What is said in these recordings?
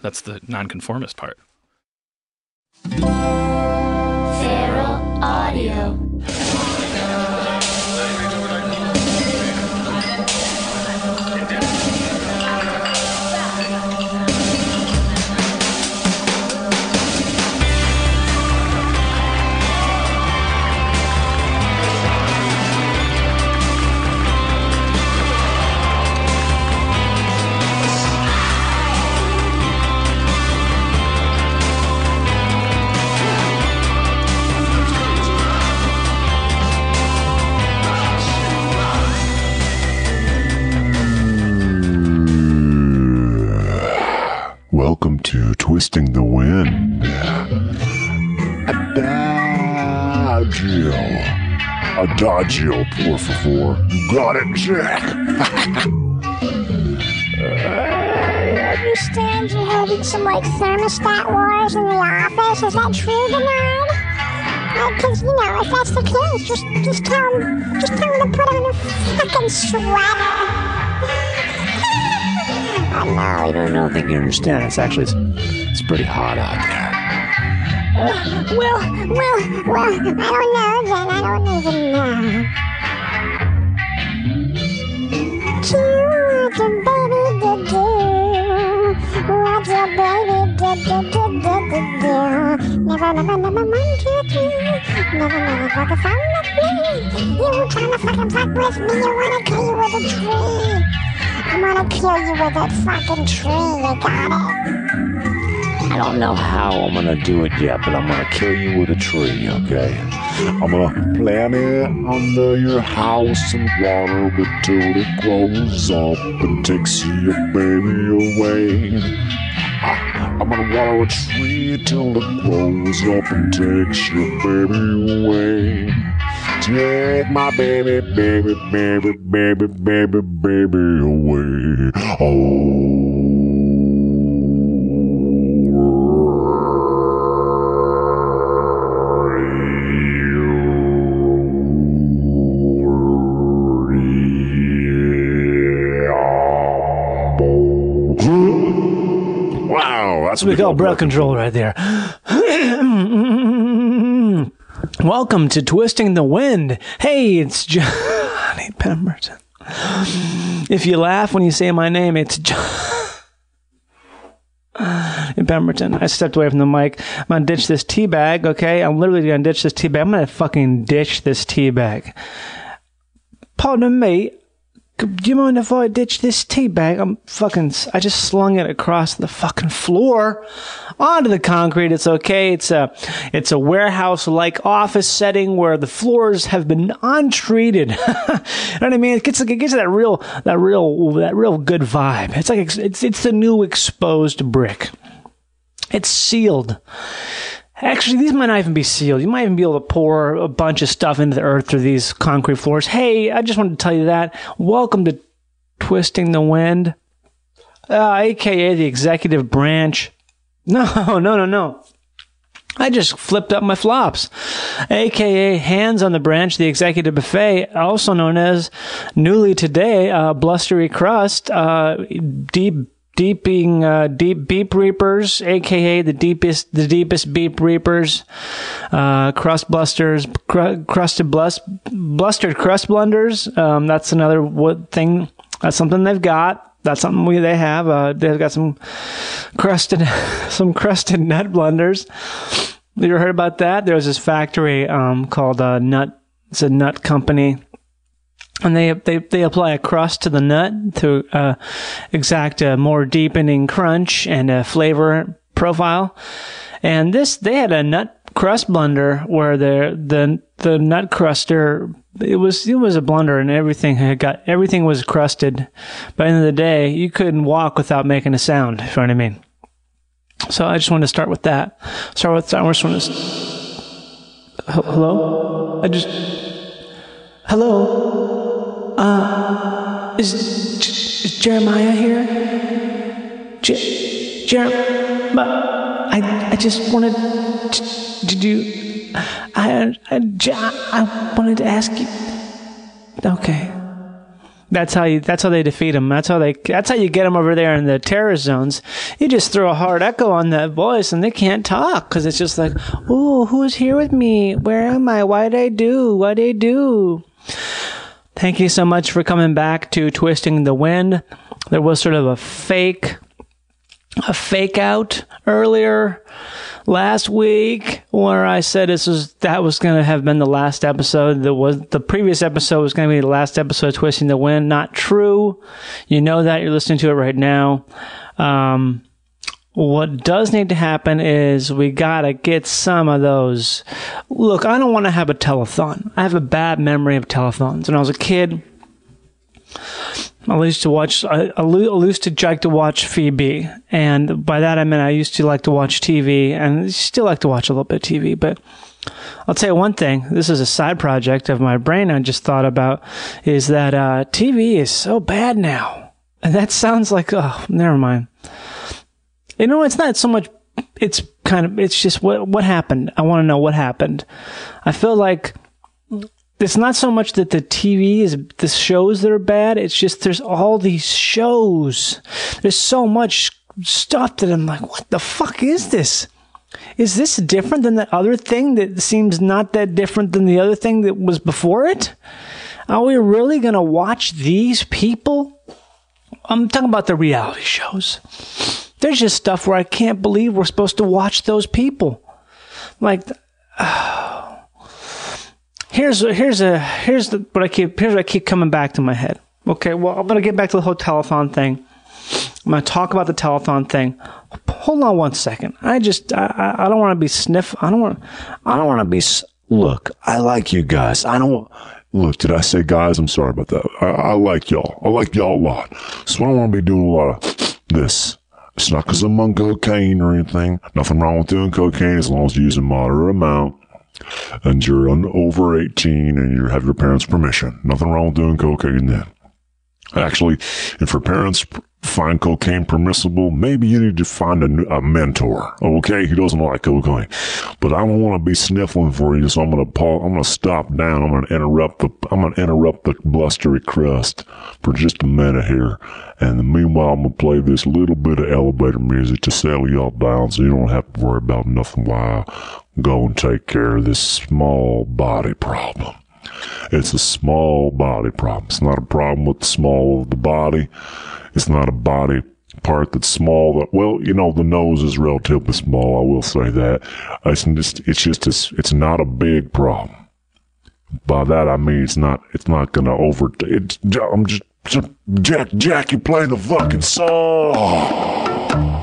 That's the nonconformist part. Feral Audio. To Twisting the Wind. Adagio. Adagio, por favor. You got it, Jack. Understand you're having some like thermostat wars in the office. Is that true, Bernard? Uh, because you know, if that's the case, just just tell him, just tell him to put on a fucking sweater. Oh, I don't, don't think you understand. It's actually it's, it's pretty hot out there. Well, well, well, I don't know then. I don't even know. To the baby do do. What your baby do do do do do do. Never, never, never mind you three. Never, never fuck a phone with me. You tryna fucking fuck with me? You wanna kill you with a tree? I'm gonna kill you with that fucking tree. You got it? I don't know how I'm gonna do it yet, but I'm gonna kill you with a tree, okay? I'm gonna plant it under your house and water it till it grows up and takes your baby away. I'm gonna water a tree till it grows up and takes your baby away. Take my baby, baby, baby, baby, baby, baby away. Oh. Wow, that's That's what we call breath control right there. Welcome to Twisting the Wind. Hey, it's Johnny Pemberton. If you laugh when you say my name, it's Johnny Pemberton. I stepped away from the mic. I'm gonna ditch this tea bag, okay? I'm literally gonna ditch this tea bag. I'm gonna fucking ditch this tea bag. Pardon me. Do you mind if I ditch this tea bag? I'm fucking. I just slung it across the fucking floor onto the concrete. It's okay. It's a, it's a warehouse-like office setting where the floors have been untreated. you know what I mean? It gets, it gets that real, that real, that real good vibe. It's like it's, it's the new exposed brick. It's sealed. Actually, these might not even be sealed. You might even be able to pour a bunch of stuff into the earth through these concrete floors. Hey, I just wanted to tell you that. Welcome to Twisting the Wind, uh, aka the executive branch. No, no, no, no. I just flipped up my flops, aka Hands on the Branch, the executive buffet, also known as newly today, uh, Blustery Crust, uh, deep deeping uh, deep beep reapers, aka the deepest the deepest beep reapers, uh, crust blusters, cr- crusted blust blustered crust blunders. Um, that's another what thing. That's something they've got. That's something we they have. Uh, they've got some crusted some crusted nut blunders. You ever heard about that? There was this factory um, called uh, Nut. It's a nut company and they they they apply a crust to the nut to uh, exact a more deepening crunch and a flavor profile. And this they had a nut crust blender where the the the nut cruster it was it was a blender and everything had got everything was crusted. By the end of the day, you couldn't walk without making a sound. If you know what I mean. So I just wanted to start with that. Start with I just want to. Hello? I just. Hello? Uh, is, is Jeremiah here? Je- Jer- I, I just wanted. To, you. I, I, I wanted to ask you. Okay. That's how you. That's how they defeat them. That's how they. That's how you get them over there in the terrorist zones. You just throw a hard echo on that voice, and they can't talk because it's just like, "Oh, who's here with me? Where am I? Why'd I do? What'd I do?" Thank you so much for coming back to Twisting the Wind. There was sort of a fake, a fake out earlier last week where I said this was that was going to have been the last episode. That was the previous episode was going to be the last episode of Twisting the Wind. Not true. You know that you're listening to it right now. Um, what does need to happen is we gotta get some of those. Look, I don't want to have a telethon. I have a bad memory of telethons. When I was a kid, I used to watch. I, I used to like to watch Phoebe, and by that I meant I used to like to watch TV, and still like to watch a little bit of TV. But I'll tell you one thing. This is a side project of my brain. I just thought about is that uh, TV is so bad now, and that sounds like oh, never mind. You know, it's not so much. It's kind of. It's just what what happened. I want to know what happened. I feel like it's not so much that the TV is the shows that are bad. It's just there's all these shows. There's so much stuff that I'm like, what the fuck is this? Is this different than the other thing that seems not that different than the other thing that was before it? Are we really going to watch these people? I'm talking about the reality shows. There's just stuff where I can't believe we're supposed to watch those people. Like, here's here's a here's the, what I keep here's what I keep coming back to my head. Okay, well I'm gonna get back to the whole telethon thing. I'm gonna talk about the telethon thing. Hold on one second. I just I I, don't want to be sniff. I don't want I don't want to be. Look, I like you guys. I don't. Look, did I say guys? I'm sorry about that. I, I like y'all. I like y'all a lot. So I don't want to be doing a lot of this. It's not because I'm on cocaine or anything. Nothing wrong with doing cocaine as long as you use a moderate amount and you're over 18 and you have your parents' permission. Nothing wrong with doing cocaine then. Actually, if your parents find cocaine permissible, maybe you need to find a mentor. Okay, he doesn't like cocaine, but I don't want to be sniffling for you, so I'm gonna pause. I'm gonna stop down. I'm gonna interrupt the. I'm gonna interrupt the blustery crust for just a minute here, and meanwhile, I'm gonna play this little bit of elevator music to settle y'all down, so you don't have to worry about nothing while I go and take care of this small body problem. It's a small body problem. It's not a problem with the small of the body. It's not a body part that's small. That, well, you know, the nose is relatively small. I will say that. It's just, it's just, a, it's not a big problem. By that I mean it's not, it's not gonna over. It's, I'm just, just Jack, Jack, you play the fucking song.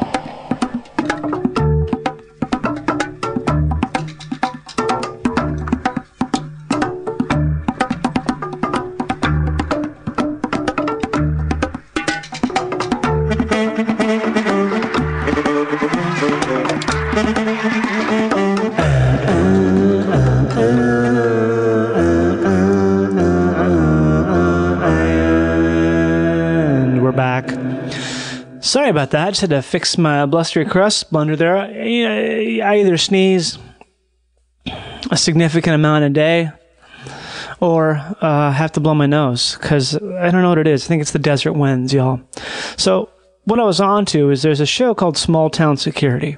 Sorry about that. I just had to fix my blustery crust blunder there. I either sneeze a significant amount a day or uh, have to blow my nose because I don't know what it is. I think it's the desert winds, y'all. So, what I was on to is there's a show called Small Town Security.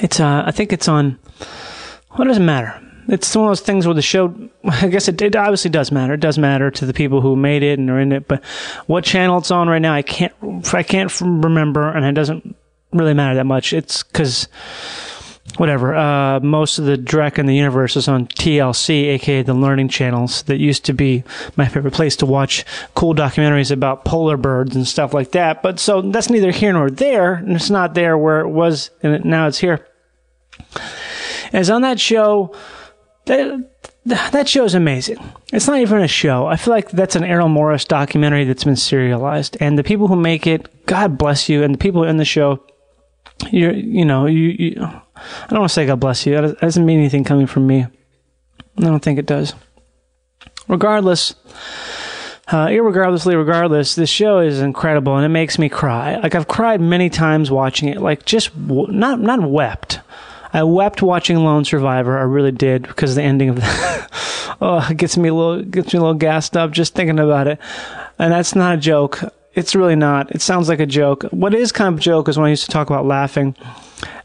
It's, uh, I think it's on, what does it matter? It's one of those things where the show, I guess it, it obviously does matter. It does matter to the people who made it and are in it, but what channel it's on right now, I can't, I can't remember, and it doesn't really matter that much. It's because, whatever, uh, most of the Drek in the universe is on TLC, aka the Learning Channels, that used to be my favorite place to watch cool documentaries about polar birds and stuff like that. But so that's neither here nor there, and it's not there where it was, and now it's here. As on that show, that, that show is amazing. It's not even a show. I feel like that's an Errol Morris documentary that's been serialized. And the people who make it, God bless you. And the people in the show, you're, you know, you, you I don't want to say God bless you. That doesn't mean anything coming from me. I don't think it does. Regardless, uh, irregardlessly, regardless, this show is incredible and it makes me cry. Like I've cried many times watching it. Like just w- not not wept. I wept watching Lone Survivor. I really did because the ending of that. oh, it gets me a little gets me a little gassed up just thinking about it. And that's not a joke. It's really not. It sounds like a joke. What is kind of a joke is when I used to talk about laughing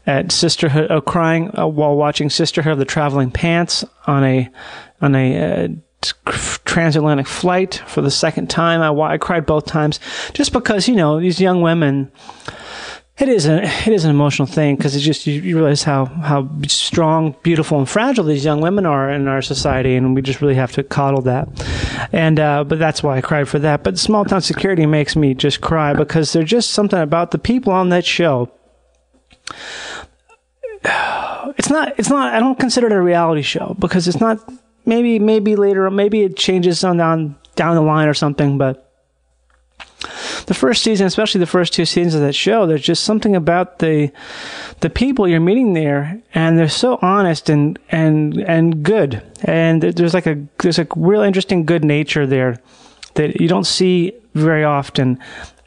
at Sisterhood, uh, crying uh, while watching Sisterhood of the Traveling Pants on a on a uh, transatlantic flight for the second time. I, I cried both times just because you know these young women. It is a it is an emotional thing because it's just you, you realize how how strong, beautiful, and fragile these young women are in our society, and we just really have to coddle that. And uh, but that's why I cried for that. But small town security makes me just cry because there's just something about the people on that show it's not it's not I don't consider it a reality show because it's not maybe maybe later maybe it changes on down down the line or something but the first season especially the first two seasons of that show there's just something about the the people you're meeting there and they're so honest and and and good and there's like a there's a real interesting good nature there that you don't see very often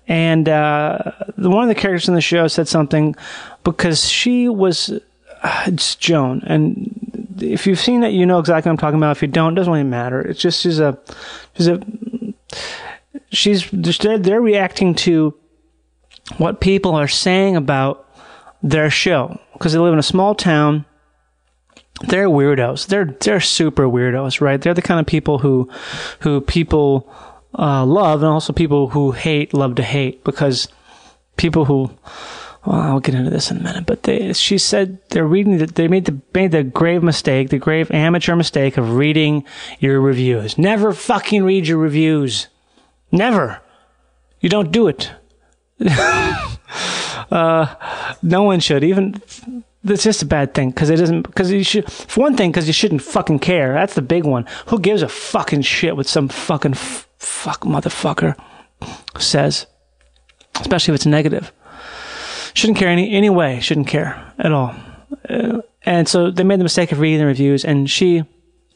and uh, one of the characters in the show said something because she was uh, it's Joan, and if you've seen it, you know exactly what I'm talking about. If you don't, it doesn't really matter. It's just she's a she's a she's they're, they're reacting to what people are saying about their show because they live in a small town. They're weirdos. They're they're super weirdos, right? They're the kind of people who who people uh, love, and also people who hate love to hate because people who well, I'll get into this in a minute, but they, she said they're reading that they made the made the grave mistake, the grave amateur mistake of reading your reviews. Never fucking read your reviews. Never. You don't do it. uh, no one should. Even it's just a bad thing because it doesn't. Because you should. For one thing, because you shouldn't fucking care. That's the big one. Who gives a fucking shit what some fucking f- fuck motherfucker says, especially if it's negative shouldn't care any anyway. Shouldn't care at all. Uh, and so they made the mistake of reading the reviews, and she.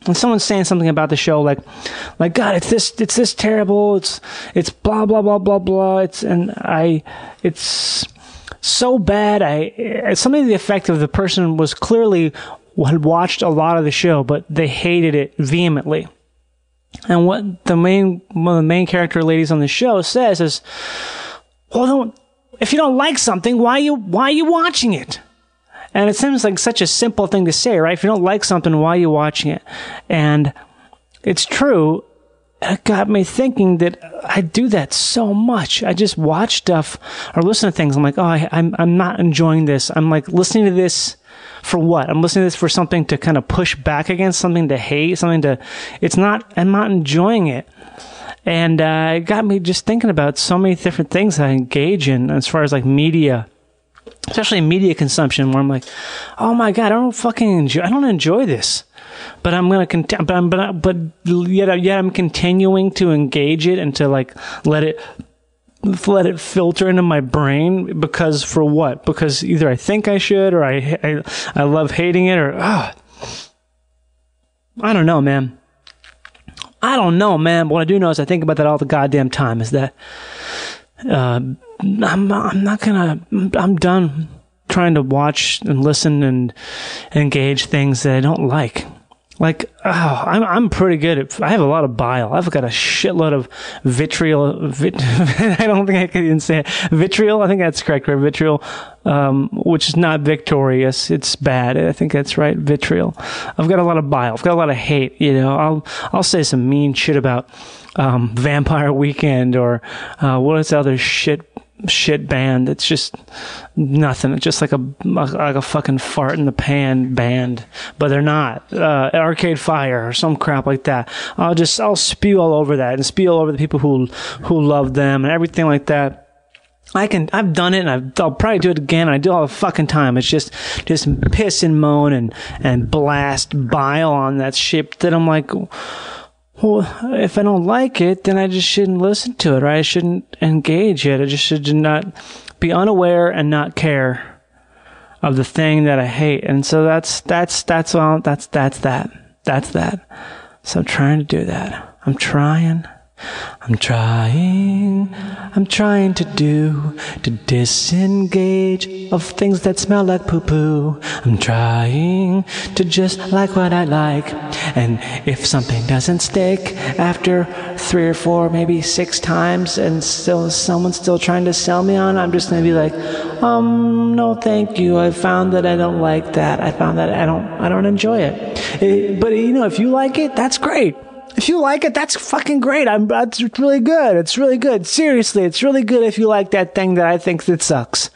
And someone's saying something about the show, like, like God, it's this, it's this terrible. It's, it's blah blah blah blah blah. It's and I, it's so bad. I something to the effect of the person was clearly had watched a lot of the show, but they hated it vehemently. And what the main one of the main character ladies on the show says is, "Well, don't if you don't like something, why you why are you watching it? And it seems like such a simple thing to say, right? If you don't like something, why are you watching it? And it's true. It got me thinking that I do that so much. I just watch stuff or listen to things. I'm like, oh, I, I'm I'm not enjoying this. I'm like listening to this for what? I'm listening to this for something to kind of push back against, something to hate, something to. It's not. I'm not enjoying it and uh, it got me just thinking about so many different things I engage in as far as like media, especially media consumption, where I'm like, oh my god, I don't fucking enjoy, I don't enjoy this, but I'm gonna cont- but I'm, but but yet yet I'm continuing to engage it and to like let it let it filter into my brain because for what? Because either I think I should or I I, I love hating it or ah. I don't know, man. I don't know, man. But what I do know is I think about that all the goddamn time. Is that uh, I'm I'm not gonna I'm done trying to watch and listen and engage things that I don't like. Like, oh, I'm I'm pretty good at. I have a lot of bile. I've got a shitload of vitriol. Vit, I don't think I can even say it. Vitriol. I think that's correct. Right? Vitriol, um, which is not victorious. It's bad. I think that's right. Vitriol. I've got a lot of bile. I've got a lot of hate. You know, I'll I'll say some mean shit about um, Vampire Weekend or uh, what is the other shit shit band. It's just nothing. It's just like a like a fucking fart in the pan band, but they're not. Uh, Arcade Fire or some crap like that. I'll just I'll spew all over that and spew all over the people who who love them and everything like that. I can, I've done it and I've, I'll probably do it again. I do all the fucking time. It's just, just piss and moan and, and blast bile on that shit that I'm like, well, if I don't like it, then I just shouldn't listen to it, right? I shouldn't engage it. I just should not be unaware and not care. of the thing that I hate. And so that's that's that's all that's that's that. That's that. So I'm trying to do that. I'm trying. I'm trying, I'm trying to do to disengage of things that smell like poo poo. I'm trying to just like what I like. And if something doesn't stick after three or four, maybe six times, and still someone's still trying to sell me on, I'm just gonna be like, um, no, thank you. I found that I don't like that. I found that I don't, I don't enjoy it. Eh, but you know, if you like it, that's great. If you like it, that's fucking great. I'm, that's really good. It's really good. Seriously, it's really good if you like that thing that I think that sucks.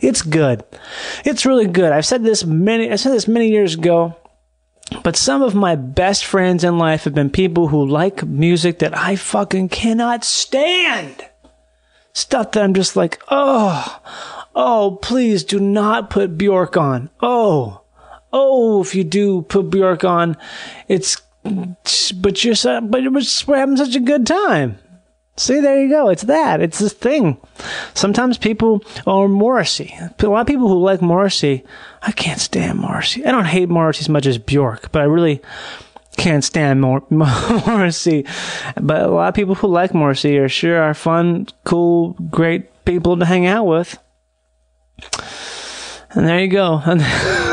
It's good. It's really good. I've said this many, I said this many years ago, but some of my best friends in life have been people who like music that I fucking cannot stand. Stuff that I'm just like, oh, oh, please do not put Bjork on. Oh, oh, if you do put Bjork on, it's but you're so, but was, we're having such a good time. See, there you go. It's that. It's this thing. Sometimes people, or Morrissey. A lot of people who like Morrissey, I can't stand Morrissey. I don't hate Morrissey as much as Bjork, but I really can't stand Mor- Morrissey. But a lot of people who like Morrissey are sure are fun, cool, great people to hang out with. And there you go.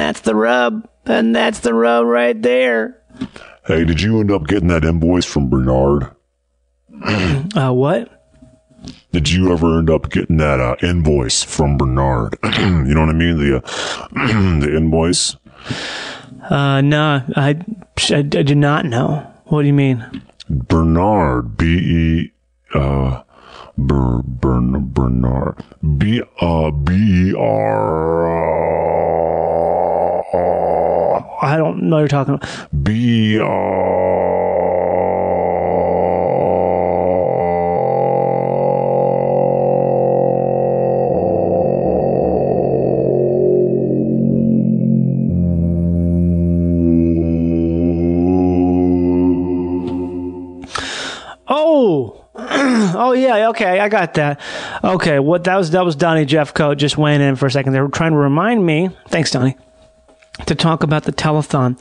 that's the rub. And that's the rub right there. Hey, did you end up getting that invoice from Bernard? Uh, what? Did you ever end up getting that uh, invoice from Bernard? you know what I mean? The uh, the invoice. Uh, no, I, I, I do not know. What do you mean? Bernard, B E, uh, Ber, Bern, Bernard, B, uh, B E R, What you're talking about. Oh, oh yeah, okay, I got that. Okay, what that was that was Donnie Jeffcoat just weighing in for a second. They were trying to remind me. Thanks, Donnie. To talk about the telethon.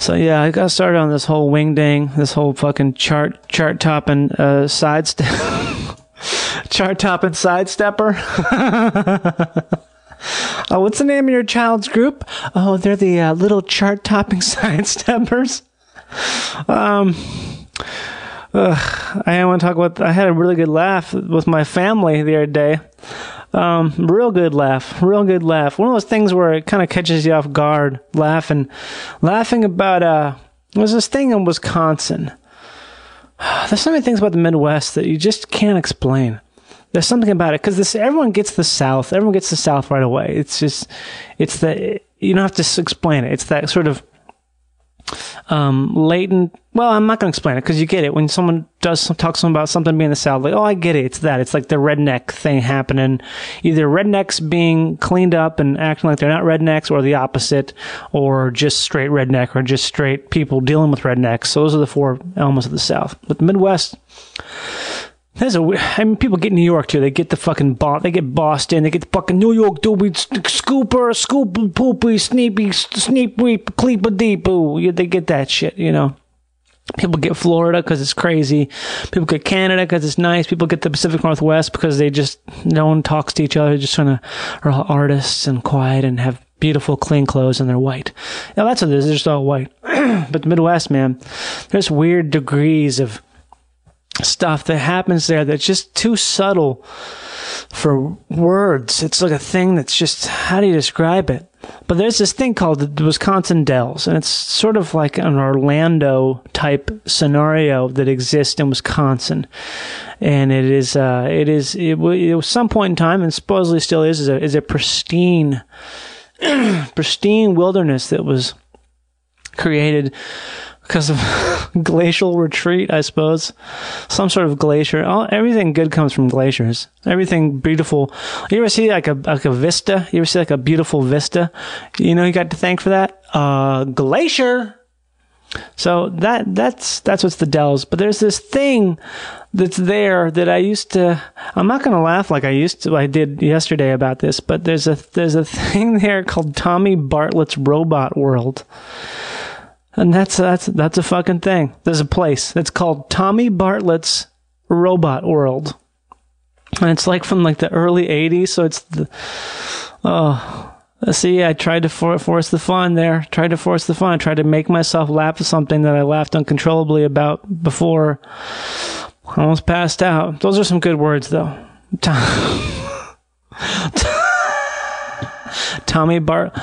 So yeah, I got started on this whole wing ding, this whole fucking chart chart topping uh, side step, chart topping sidestepper. oh, what's the name of your child's group? Oh, they're the uh, little chart topping sidesteppers. Um. Ugh, I want to talk about. I had a really good laugh with my family the other day. Um, real good laugh, real good laugh. One of those things where it kind of catches you off guard, laughing, laughing about. Uh, was this thing in Wisconsin. There's so many things about the Midwest that you just can't explain. There's something about it because this everyone gets the South. Everyone gets the South right away. It's just, it's the you don't have to explain it. It's that sort of um, latent. Well, I'm not going to explain it because you get it when someone does some, talk someone about something being the South. Like, oh, I get it. It's that. It's like the redneck thing happening. Either rednecks being cleaned up and acting like they're not rednecks, or the opposite, or just straight redneck, or just straight people dealing with rednecks. So those are the four elements of the South. But the Midwest. There's a, I mean, people get New York too. They get the fucking, bo- they get Boston. They get the fucking New York doobie, scooper, scoop, poopy, sneepy, sneepy, cleepa deepoo. Yeah, They get that shit, you know. People get Florida because it's crazy. People get Canada because it's nice. People get the Pacific Northwest because they just, no one talks to each other. They're just trying to, are all artists and quiet and have beautiful, clean clothes and they're white. Now that's what it is. They're just all white. but the Midwest, man, there's weird degrees of, stuff that happens there that's just too subtle for words. It's like a thing that's just how do you describe it? But there's this thing called the Wisconsin Dells, and it's sort of like an Orlando type scenario that exists in Wisconsin. And it is, uh, it is, it, it was some point in time, and supposedly still is, is a, is a pristine, pristine wilderness that was created because of glacial retreat, I suppose. Some sort of glacier. All, everything good comes from glaciers. Everything beautiful. You ever see like a like a vista? You ever see like a beautiful vista? You know, you got to thank for that. Uh, glacier. So that that's that's what's the Dells. But there's this thing that's there that I used to. I'm not to laugh like I used to. I did yesterday about this, but there's a there's a thing there called Tommy Bartlett's Robot World, and that's that's that's a fucking thing. There's a place. It's called Tommy Bartlett's Robot World, and it's like from like the early '80s. So it's the oh. See, I tried to for- force the fun there. Tried to force the fun. Tried to make myself laugh at something that I laughed uncontrollably about before. Almost passed out. Those are some good words, though. Tommy Bart.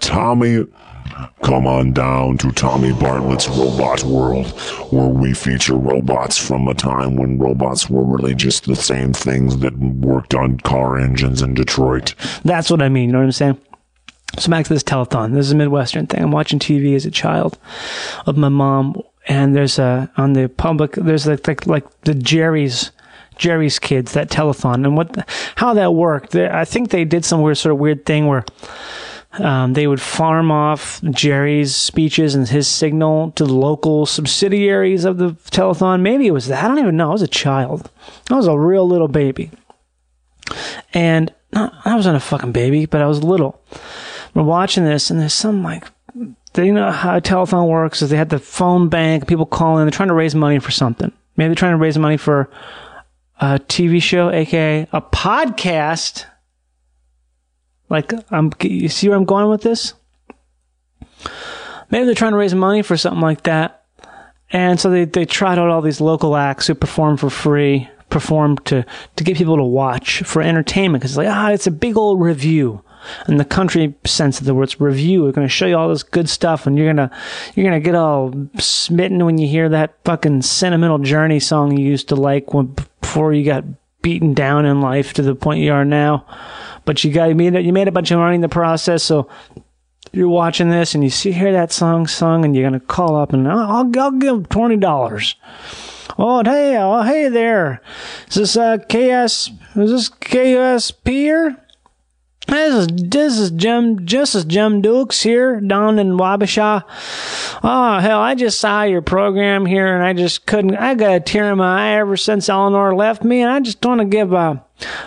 Tommy, come on down to Tommy Bartlett's Robot World, where we feature robots from a time when robots were really just the same things that worked on car engines in Detroit. That's what I mean. You know what I'm saying? So back to this telethon. This is a Midwestern thing. I'm watching TV as a child of my mom, and there's a on the public. There's like like, like the Jerry's Jerry's Kids that telethon, and what how that worked. I think they did some weird sort of weird thing where. Um, they would farm off Jerry's speeches and his signal to the local subsidiaries of the telethon. Maybe it was that. I don't even know. I was a child. I was a real little baby. And I wasn't a fucking baby, but I was little. We're watching this, and there's some like they know how a telethon works. Is they had the phone bank, people calling, they're trying to raise money for something. Maybe they're trying to raise money for a TV show, aka a podcast. Like, I'm, you see where I'm going with this? Maybe they're trying to raise money for something like that. And so they, they tried out all these local acts who perform for free, perform to, to get people to watch for entertainment. Cause it's like, ah, it's a big old review. In the country sense of the words review, we're going to show you all this good stuff and you're going to, you're going to get all smitten when you hear that fucking sentimental journey song you used to like when, before you got beaten down in life to the point you are now. But you got, you made, you made a bunch of money in the process. So you're watching this and you see hear that song sung and you're gonna call up and I'll, I'll give twenty dollars. Oh hey oh hey there, is this uh KS is this KSP here? This is this is Jim this is Jim Dukes here down in Wabasha. Oh hell, I just saw your program here and I just couldn't. I got a tear in my eye ever since Eleanor left me, and I just want to give a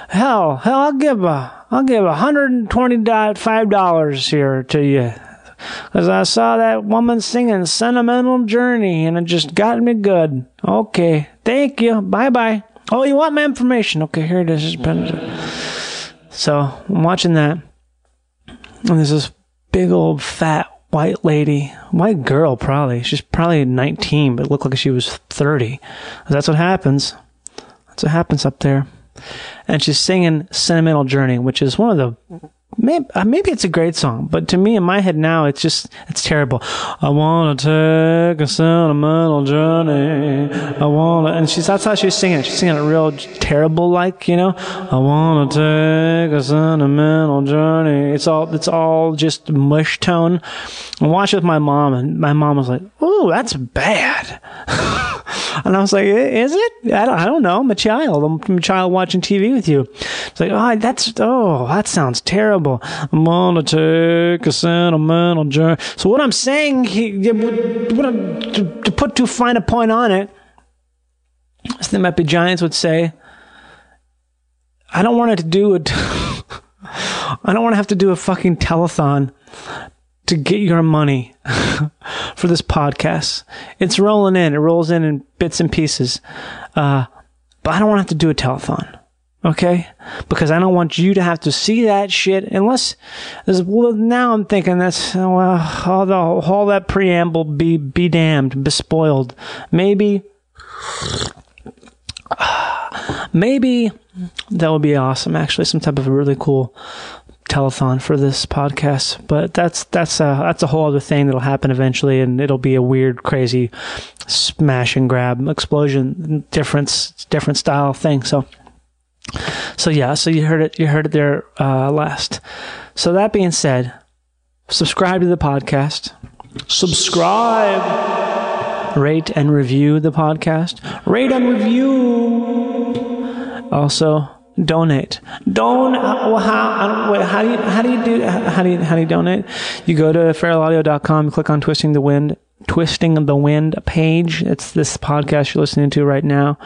hell hell. I'll give a I'll give a hundred and twenty five dollars here to you. Cause I saw that woman singing "Sentimental Journey" and it just got me good. Okay, thank you. Bye bye. Oh, you want my information? Okay, here it is. So I'm watching that, and there's this big old fat white lady, white girl probably. She's probably 19, but looked like she was 30. That's what happens. That's what happens up there. And she's singing "Sentimental Journey," which is one of the maybe, uh, maybe it's a great song, but to me in my head now it's just it's terrible. I want to take a sentimental journey. I want to, and she's that's how she's singing it. She's singing it real terrible like you know. I want to take a sentimental journey. It's all it's all just mush tone. I watched it with my mom, and my mom was like, ooh, that's bad." And I was like, is it? I don't, I don't know. I'm a child. I'm a child watching TV with you. It's like, oh, that's, oh, that sounds terrible. I'm gonna take a sentimental journey. So what I'm saying, what I'm, to, to put too fine a point on it, as the Meppy Giants would say, I don't want to do it. I don't want to have to do a fucking telethon to get your money for this podcast. It's rolling in. It rolls in in bits and pieces. Uh, but I don't want to have to do a telethon. Okay? Because I don't want you to have to see that shit unless, well, now I'm thinking that's, well, all, the, all that preamble be, be damned, be spoiled. Maybe, maybe that would be awesome. Actually, some type of a really cool telethon for this podcast, but that's that's a that's a whole other thing that'll happen eventually, and it'll be a weird, crazy smash and grab explosion, different different style thing. So, so yeah, so you heard it, you heard it there uh, last. So that being said, subscribe to the podcast. Subscribe, rate and review the podcast. Rate and review. Also donate. Don. Well, how, wait, how do you how do you do how do you how do you donate? You go to feralaudio.com, click on Twisting the Wind Twisting the Wind page. It's this podcast you're listening to right now.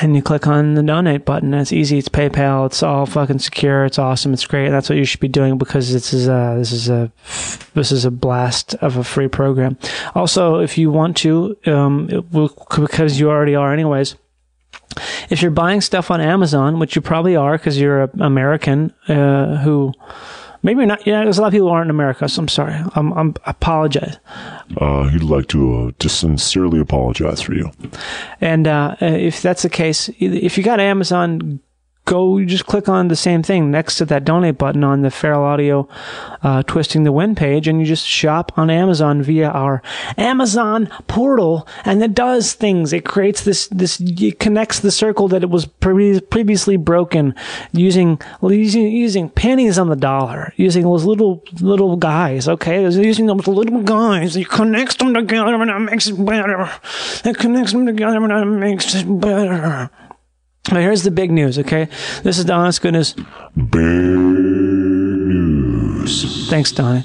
And you click on the donate button. It's easy. It's PayPal. It's all fucking secure. It's awesome. It's great. That's what you should be doing because this is a this is a this is a blast of a free program. Also, if you want to, um, will, because you already are, anyways. If you're buying stuff on Amazon, which you probably are because you're an American uh, who maybe not. Yeah, there's a lot of people who aren't in America. So I'm sorry. I'm, I'm I apologize. Uh, he'd like to uh, just sincerely apologize for you. And uh, if that's the case, if you got Amazon, go you just click on the same thing next to that donate button on the Feral Audio uh, Twisting the Wind page, and you just shop on Amazon via our Amazon portal, and it does things. It creates this this it connects the circle that it was pre- previously broken using using using pennies on the dollar, using those little little guys. Okay, using those little guys. It connects them together, and it makes it better. It connects them together, and it makes it better. Now, here's the big news, okay? This is the honest goodness. Big news. Thanks, Donnie.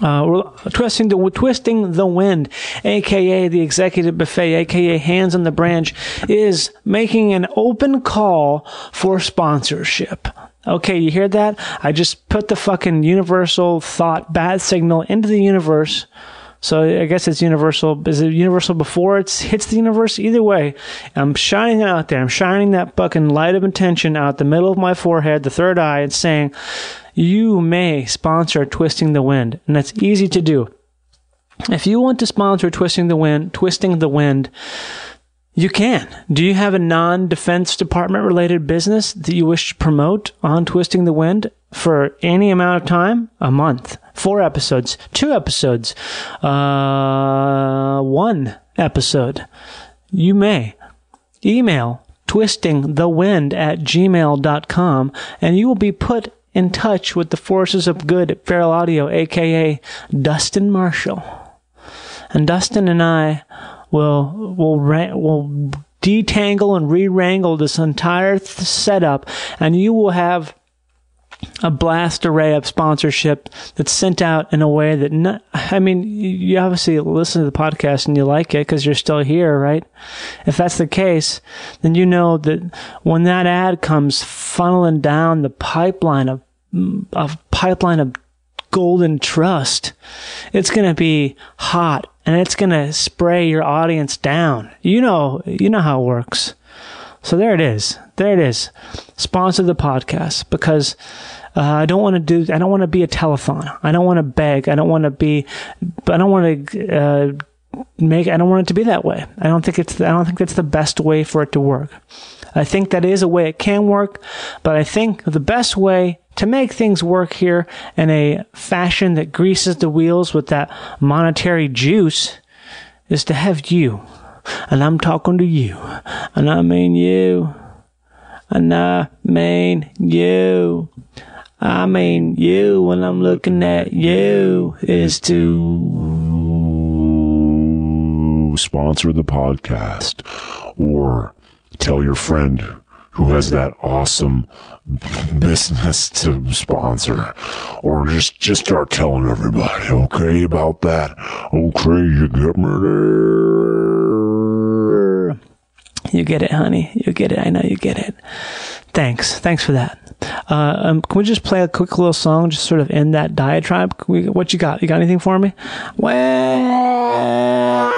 Uh, we're twisting the twisting the wind, aka the executive buffet, aka hands on the branch, is making an open call for sponsorship. Okay, you hear that? I just put the fucking universal thought bad signal into the universe. So I guess it's universal. Is it universal before it hits the universe? Either way, I'm shining out there. I'm shining that fucking light of intention out the middle of my forehead, the third eye, and saying, you may sponsor Twisting the Wind. And that's easy to do. If you want to sponsor Twisting the Wind, Twisting the Wind, you can. Do you have a non defense department related business that you wish to promote on Twisting the Wind for any amount of time? A month, four episodes, two episodes, uh, one episode. You may email twistingthewind at gmail.com and you will be put in touch with the forces of good at Feral Audio, aka Dustin Marshall. And Dustin and I will will will detangle and re-wrangle this entire th- setup, and you will have a blast array of sponsorship that's sent out in a way that not, I mean, you obviously listen to the podcast and you like it because you're still here, right? If that's the case, then you know that when that ad comes funneling down the pipeline of, of pipeline of golden trust, it's going to be hot and it's going to spray your audience down. You know, you know how it works. So there it is. There it is. Sponsor the podcast because uh, I don't want to do. I don't want to be a telethon. I don't want to beg. I don't want to be. I don't want to uh, make. I don't want it to be that way. I don't think it's. I don't think that's the best way for it to work. I think that is a way it can work, but I think the best way to make things work here in a fashion that greases the wheels with that monetary juice is to have you. And I'm talking to you. And I mean you. And I mean you. I mean you when I'm looking at you is to sponsor the podcast or tell your friend who has that awesome business to sponsor or just just start telling everybody okay about that okay you get me there You get it, honey. You get it. I know you get it. Thanks. Thanks for that. Uh, um, can we just play a quick little song, just sort of end that diatribe? We, what you got? You got anything for me? Well,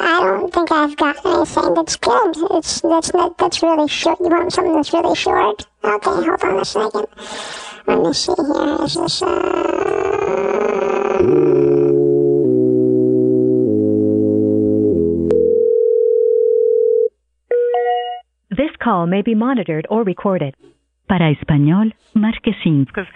I don't think I've got anything that's good. It's that's not that's really short. You want something that's really short? Okay, hold on a second. Let me see here. Is this uh This call may be monitored or recorded. Para español, marque 5. because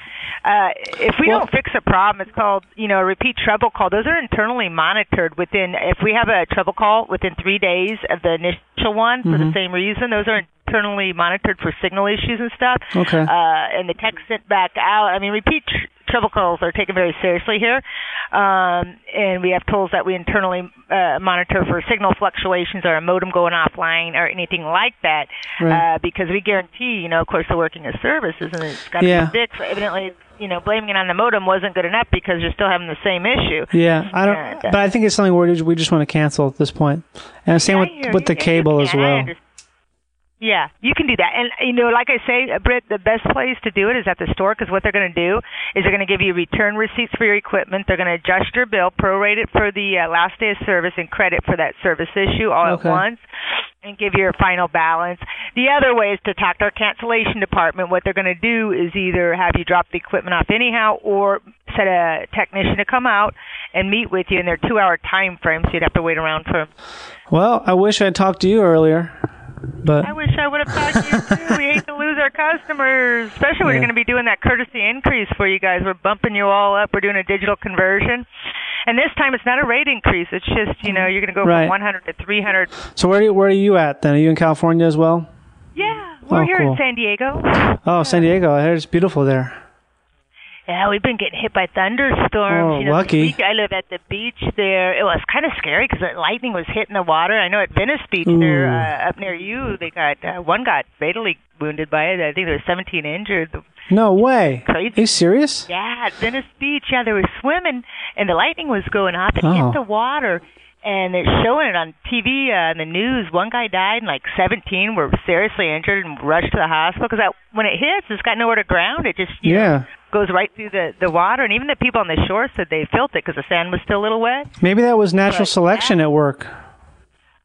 uh, if we don't fix a problem, it's called you know a repeat trouble call. Those are internally monitored within. If we have a trouble call within three days of the initial one for the same reason, those are internally monitored for signal issues and stuff. Okay. Uh, and the text sent back out. I mean, repeat tr- calls are taken very seriously here, um, and we have tools that we internally uh, monitor for signal fluctuations or a modem going offline or anything like that, Right. uh, because we guarantee, you know, of course, the working of services, and it's got to Yeah. be fixed. Evidently, you know, blaming it on the modem wasn't good enough because you're still having the same issue. Yeah, I don't. And, uh, but I think it's something where we just want to cancel at this point. And the same I with with the. Yeah, cable as well. Yeah, you can do that. And, you know, like I say, uh, Britt, the best place to do it is at the store because what they're going to do is they're going to give you return receipts for your equipment. They're going to adjust your bill, prorate it for the uh, last day of service, and credit for that service issue all Okay. at once and give you your final balance. The other way is to talk to our cancellation department. What they're going to do is either have you drop the equipment off anyhow or set a technician to come out and meet with you in their two hour time frame so you'd have to wait around for Well, I wish I'd talked to you earlier, but I wish I would have talked to you too. We hate to lose our customers, especially when Yeah. you're going to be doing that courtesy increase for you guys. We're bumping you all up. We're doing a digital conversion. And this time it's not a rate increase. It's just, you know, you're going to go Right. from 100 to 300. so where are you, where are you at then? Are you in California as well? Yeah, we're Oh, here cool. in San Diego. Oh, San Diego. I heard it's beautiful there. Yeah, we've been getting hit by thunderstorms. Oh, you know, lucky. Week I live at the beach there. It was kind of scary because the lightning was hitting the water. I know at Venice Beach there, Ooh. uh, up near you, they got uh, one got fatally wounded by it. I think there was 17 injured. No way. Crazy. Are you serious? Yeah, at Venice Beach. Yeah, they were swimming, and the lightning was going off. and Oh. hit the water, and they're showing it on TV uh, in the news. One guy died, and like 17 were seriously injured and rushed to the hospital because when it hits, it's got nowhere to ground. It just you know, Yeah. Goes right through the the water, and even the people on the shore said they felt it because the sand was still a little wet. Maybe that was natural But, selection at work.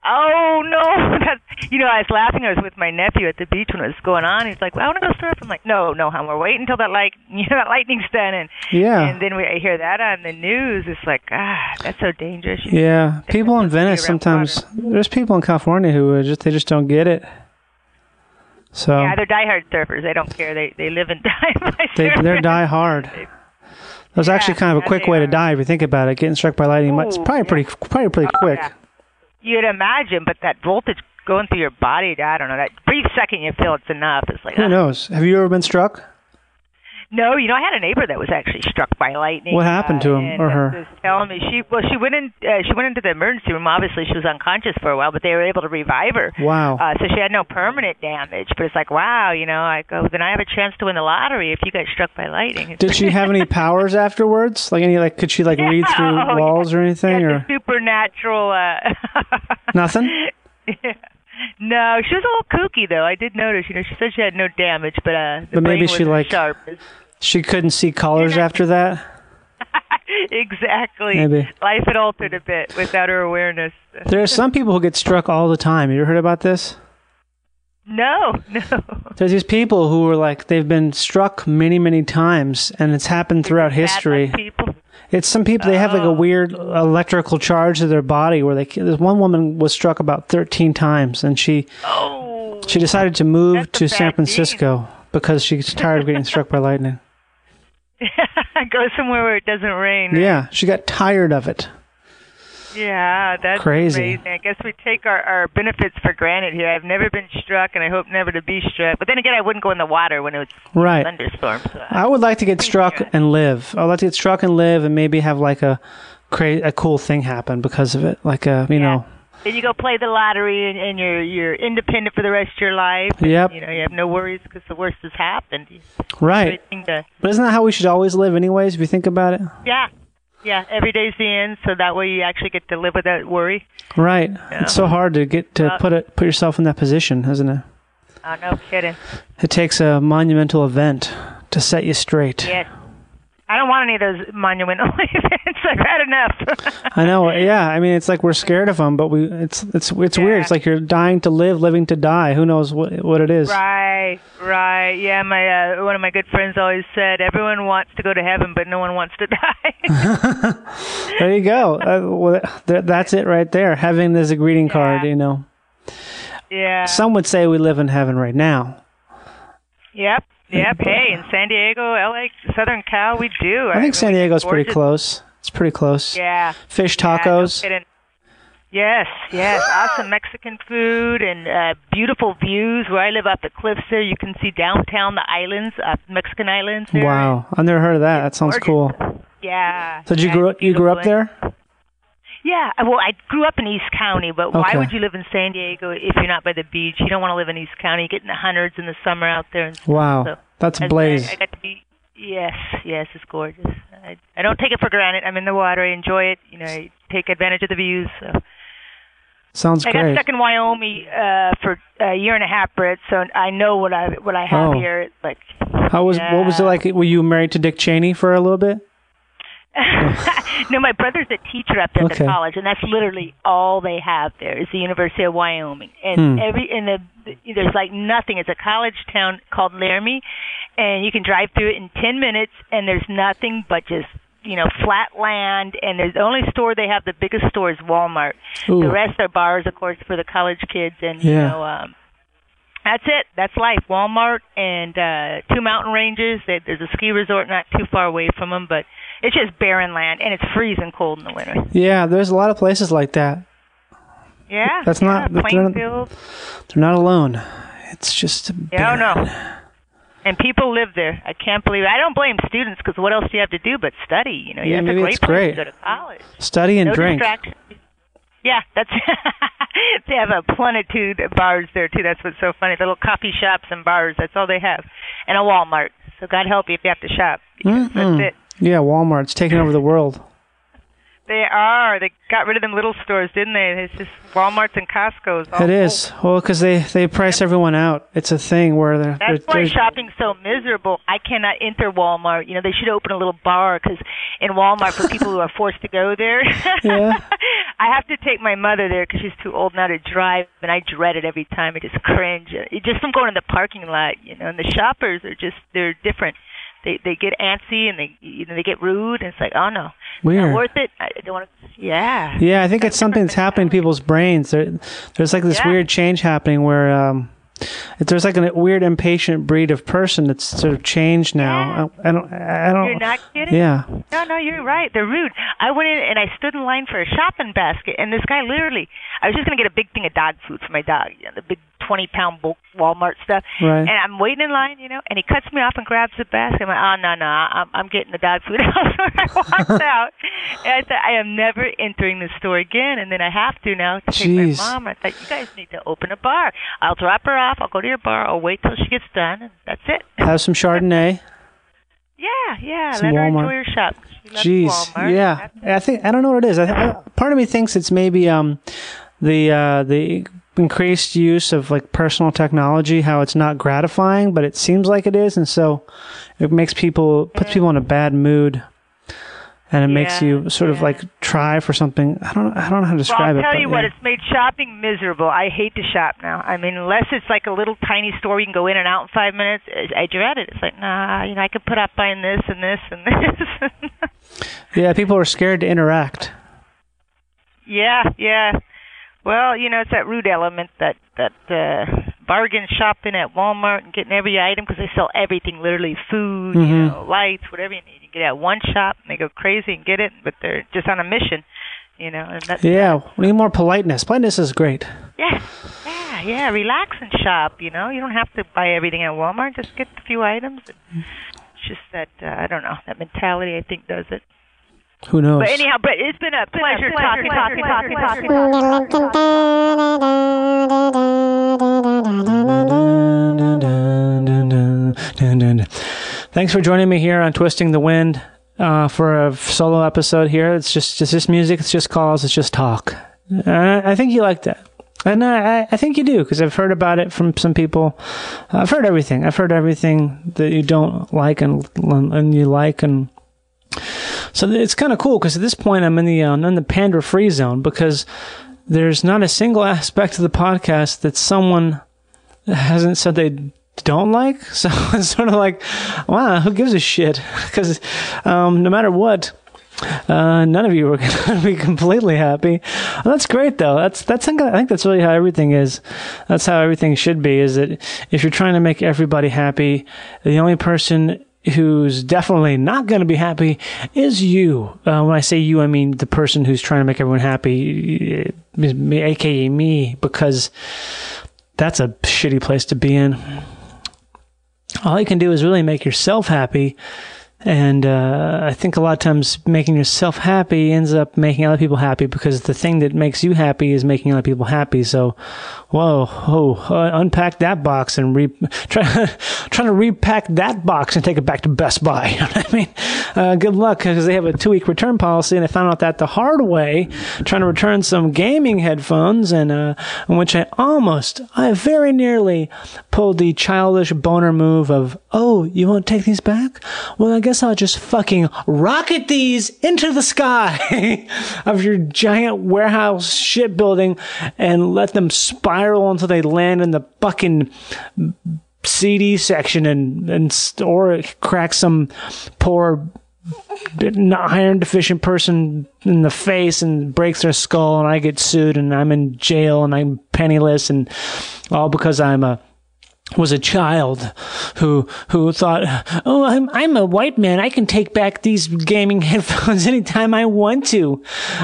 Oh no! That's, you know, I was laughing. I was with my nephew at the beach when it was going on. He's like, "Well, I want to go surf." I'm like, "No, no, hon. We're waiting until that light, you know, that lightning's done." And Yeah. and then we I hear that on the news. It's like, ah, that's so dangerous. You Yeah. People in Venice sometimes. There's people in California who are just they just don't get it. So Yeah, they're diehard surfers. They don't care. They they live and die by they they're die hard. That's actually kind of a quick way to die if you think about it. Getting struck by lightning, might- it's Ooh, probably pretty probably pretty Oh, quick. yeah. You'd imagine, but that voltage going through your body, I don't know. That brief second you feel it's enough. It's like, Who ah. knows? Have you ever been struck? No, you know, I had a neighbor that was actually struck by lightning. What happened to uh, him or her? telling me she well, she went in. Uh, she went into the emergency room. Obviously, she was unconscious for a while, but they were able to revive her. Wow. Uh, so she had no permanent damage. But it's like, wow, you know, I go, then I have a chance to win the lottery if you get struck by lightning. Did she have any powers afterwards? Like any like could she like read through Oh, walls or anything yeah, or supernatural. Uh, nothing? Yeah. No, she was a little kooky though. I did notice. You know, she said she had no damage, but uh, the But maybe brain she, like- sharp. She couldn't see colors after that. exactly. Maybe. Life had altered a bit without her awareness. There are some people who get struck all the time. You ever heard about this? No, no. There's these people who are like they've been struck many, many times, and it's happened throughout history. people. It's some people they have like a Oh. weird electrical charge to their body where they. There's one woman was struck about 13 times, and she Oh. she decided to move to San Francisco because she's tired of getting struck by lightning. Go somewhere where it doesn't rain. Yeah, she got tired of it. Yeah, that's Crazy. amazing. I guess we take our, our benefits for granted here. I've never been struck, and I hope never to be struck. But then again, I wouldn't go in the water when it was Right. thunderstorms. So I would like to get struck good. and live. I'd like to get struck and live, and maybe have like a cra- a cool thing happen because of it. Like a you know. Then you go play the lottery, and, and you're you're independent for the rest of your life. and, Yep. You know, you have no worries because the worst has happened. Right. To, But isn't that how we should always live, anyways? If you think about it. yeah, yeah. Every day's the end, so that way you actually get to live without worry. Right. It's so hard to get to Uh, put it put yourself in that position, isn't it? Oh, no kidding. It takes a monumental event to set you straight. Yeah. I don't want any of those monumental events. I've had enough. I know. Yeah. I mean, it's like we're scared of them, but we it's it's it's weird. It's like you're dying to live, living to die. Who knows what what it is? Right, right. Yeah, my uh, one of my good friends always said everyone wants to go to heaven, but no one wants to die. There you go. Uh, well, th- that's it right there. Heaven is a greeting card. You know. yeah. Some would say we live in heaven right now. Yep. Yep. Hey, in San Diego, LA, Southern Cal, we do. I think San Diego's pretty close. It's pretty close. Yeah. Fish Yeah, no tacos. Yes, yes, awesome Mexican food and uh, beautiful views. Where I live up the cliffs there, you can see downtown the islands, uh, Mexican islands. There. wow, I've never heard of that. That sounds cool. Yeah. So did you yeah, grow it's you grew up there? Yeah, uh, well, I grew up in East County, but why Okay. would you live in San Diego if you're not by the beach? You don't want to live in East County. You get in the hundreds in the summer out there. And stuff. Wow, So that's as blaze. I, I got to be. Yes, yes, it's gorgeous. I, I don't take it for granted. I'm in the water. I enjoy it. You know, I take advantage of the views. So. Sounds I got stuck in Wyoming uh, for a year and a half, Britt. So I know what I what I have Oh. here. Like, How was what was it like? Were you married to Dick Cheney for a little bit? no, my brother's a teacher up there at the college, and that's literally all they have there is the University of Wyoming. And Hmm. every and the there's like nothing. It's a college town called Laramie, and you can drive through it in ten minutes, and there's nothing but just you know flat land. And there's the only store they have. The biggest store is Walmart. Ooh. The rest are bars, of course, for the college kids, and you Yeah. know. um that's it. That's life. Walmart and uh two mountain ranges. There's a ski resort not too far away from them, but it's just barren land and it's freezing cold in the winter. Yeah, there's a lot of places like that. Yeah, That's yeah, not- that's not- Plainfield. They're not alone. It's just Yeah, barren. no. And people live there. I can't believe it. I don't blame students because what else do you have to do but study? You know, Yeah, maybe it's great. to go to college. Study and no drink. Yeah, that's. they have a plenitude of bars there too. That's what's so funny. Little coffee shops and bars. That's all they have, and a Walmart. So God help you if you have to shop. Mm-mm. That's it. Yeah, Walmart's taking over the world. They are. They got rid of them little stores, didn't they? It's just Walmarts and Costco's. all It is well because they they price everyone out. It's a thing where they're, That's they're, why they're shopping's so miserable. I cannot enter Walmart. You know, they should open a little bar because in Walmart for people who are forced to go there. Yeah. I have to take my mother there because she's too old now to drive, and I dread it every time. I just cringe. It just from going in the parking lot, you know. And the shoppers are just they're different. They they get antsy and they you know they get rude. And it's like oh no, Weird. not worth it. I don't want to. Yeah. Yeah, I think it's something that's happening in people's brains. There, there's like this Yeah. weird change happening where um, there's like a weird impatient breed of person that's sort of changed now. I, I don't. I don't. You're not kidding. Yeah. No, no, you're right. They're rude. I went in and I stood in line for a shopping basket, and this guy literally, I was just gonna get a big thing of dog food for my dog, you know, the big twenty pound bulk Walmart stuff. Right. And I'm waiting in line, you know, and he cuts me off and grabs the basket. I'm like, oh no, no, I'm I'm getting the dog food. I walked out, and I said, I am never entering this store again. And then I have to now to take my mom. I thought you guys need to open a bar. I'll drop her off. I'll go to your bar. I'll wait till she gets done, and that's it. Have some Chardonnay. Yeah, yeah. Some let her enjoy her shop. Jeez. Walmart. Yeah. I think I don't know what it is. I, I, part of me thinks it's maybe um the uh the increased use of like personal technology how it's not gratifying but it seems like it is and so it makes people puts people in a bad mood and it makes you sort of like try for something i don't i don't know how to Well, describe I'll it tell but you what, yeah. it's made shopping miserable. I hate to shop now. I mean, unless it's like a little tiny store you can go in and out in five minutes, I dread it. It's like, nah, you know, I could put up buying this and this and this. yeah people are scared to interact yeah, yeah. Well, you know, it's that rude element that that uh bargain shopping at Walmart and getting every item because they sell everything, literally food, you Mhm. know, lights, whatever you need. You get it at one shop and they go crazy and get it, but they're just on a mission, you know. And that's yeah we need more politeness politeness is great Yeah, yeah, yeah. Relax and shop. You know, you don't have to buy everything at Walmart. Just get a few items. It's just that uh, I don't know that mentality. I think does it. who knows But anyhow, but it's been a pleasure, talking, talking, talking, talking, talking, Thanks for joining me here on Twisting the Wind uh, for a solo episode here. It's just it's just music. It's just calls. It's just talk. And I, think you like that. And I, I- think you do because I've heard about it from some people. I've heard everything. I've heard everything that you don't like and and you like and so it's kind of cool because at this point I'm in the uh, in the pander free zone because there's not a single aspect of the podcast that someone hasn't said they don't like. So it's sort of like, wow, who gives a shit? Because um, no matter what, uh, none of you are going to be completely happy. Well, that's great, though. That's that's I think that's really how everything is. That's how everything should be. Is that if you're trying to make everybody happy, the only person who's definitely not going to be happy is you. Uh, when I say you, I mean the person who's trying to make everyone happy, aka me, because that's a shitty place to be in. All you can do is really make yourself happy And uh, I think a lot of times making yourself happy ends up making other people happy because the thing that makes you happy is making other people happy. So, whoa, oh, uh, unpack that box and re- try trying to repack that box and take it back to Best Buy. You know what I mean? Uh, good luck because they have a two week return policy, and I found out that the hard way, trying to return some gaming headphones, and uh, in which I almost, I very nearly pulled the childish boner move of, oh, you won't take these back? Well, I guess I'll just fucking rocket these into the sky of your giant warehouse shipbuilding and let them spiral until they land in the fucking CD section and and or crack some poor iron deficient person in the face and breaks their skull and I get sued and I'm in jail and I'm penniless and all because I'm a was a child who who thought, "Oh, I'm I'm a white man. I can take back these gaming headphones anytime I want to.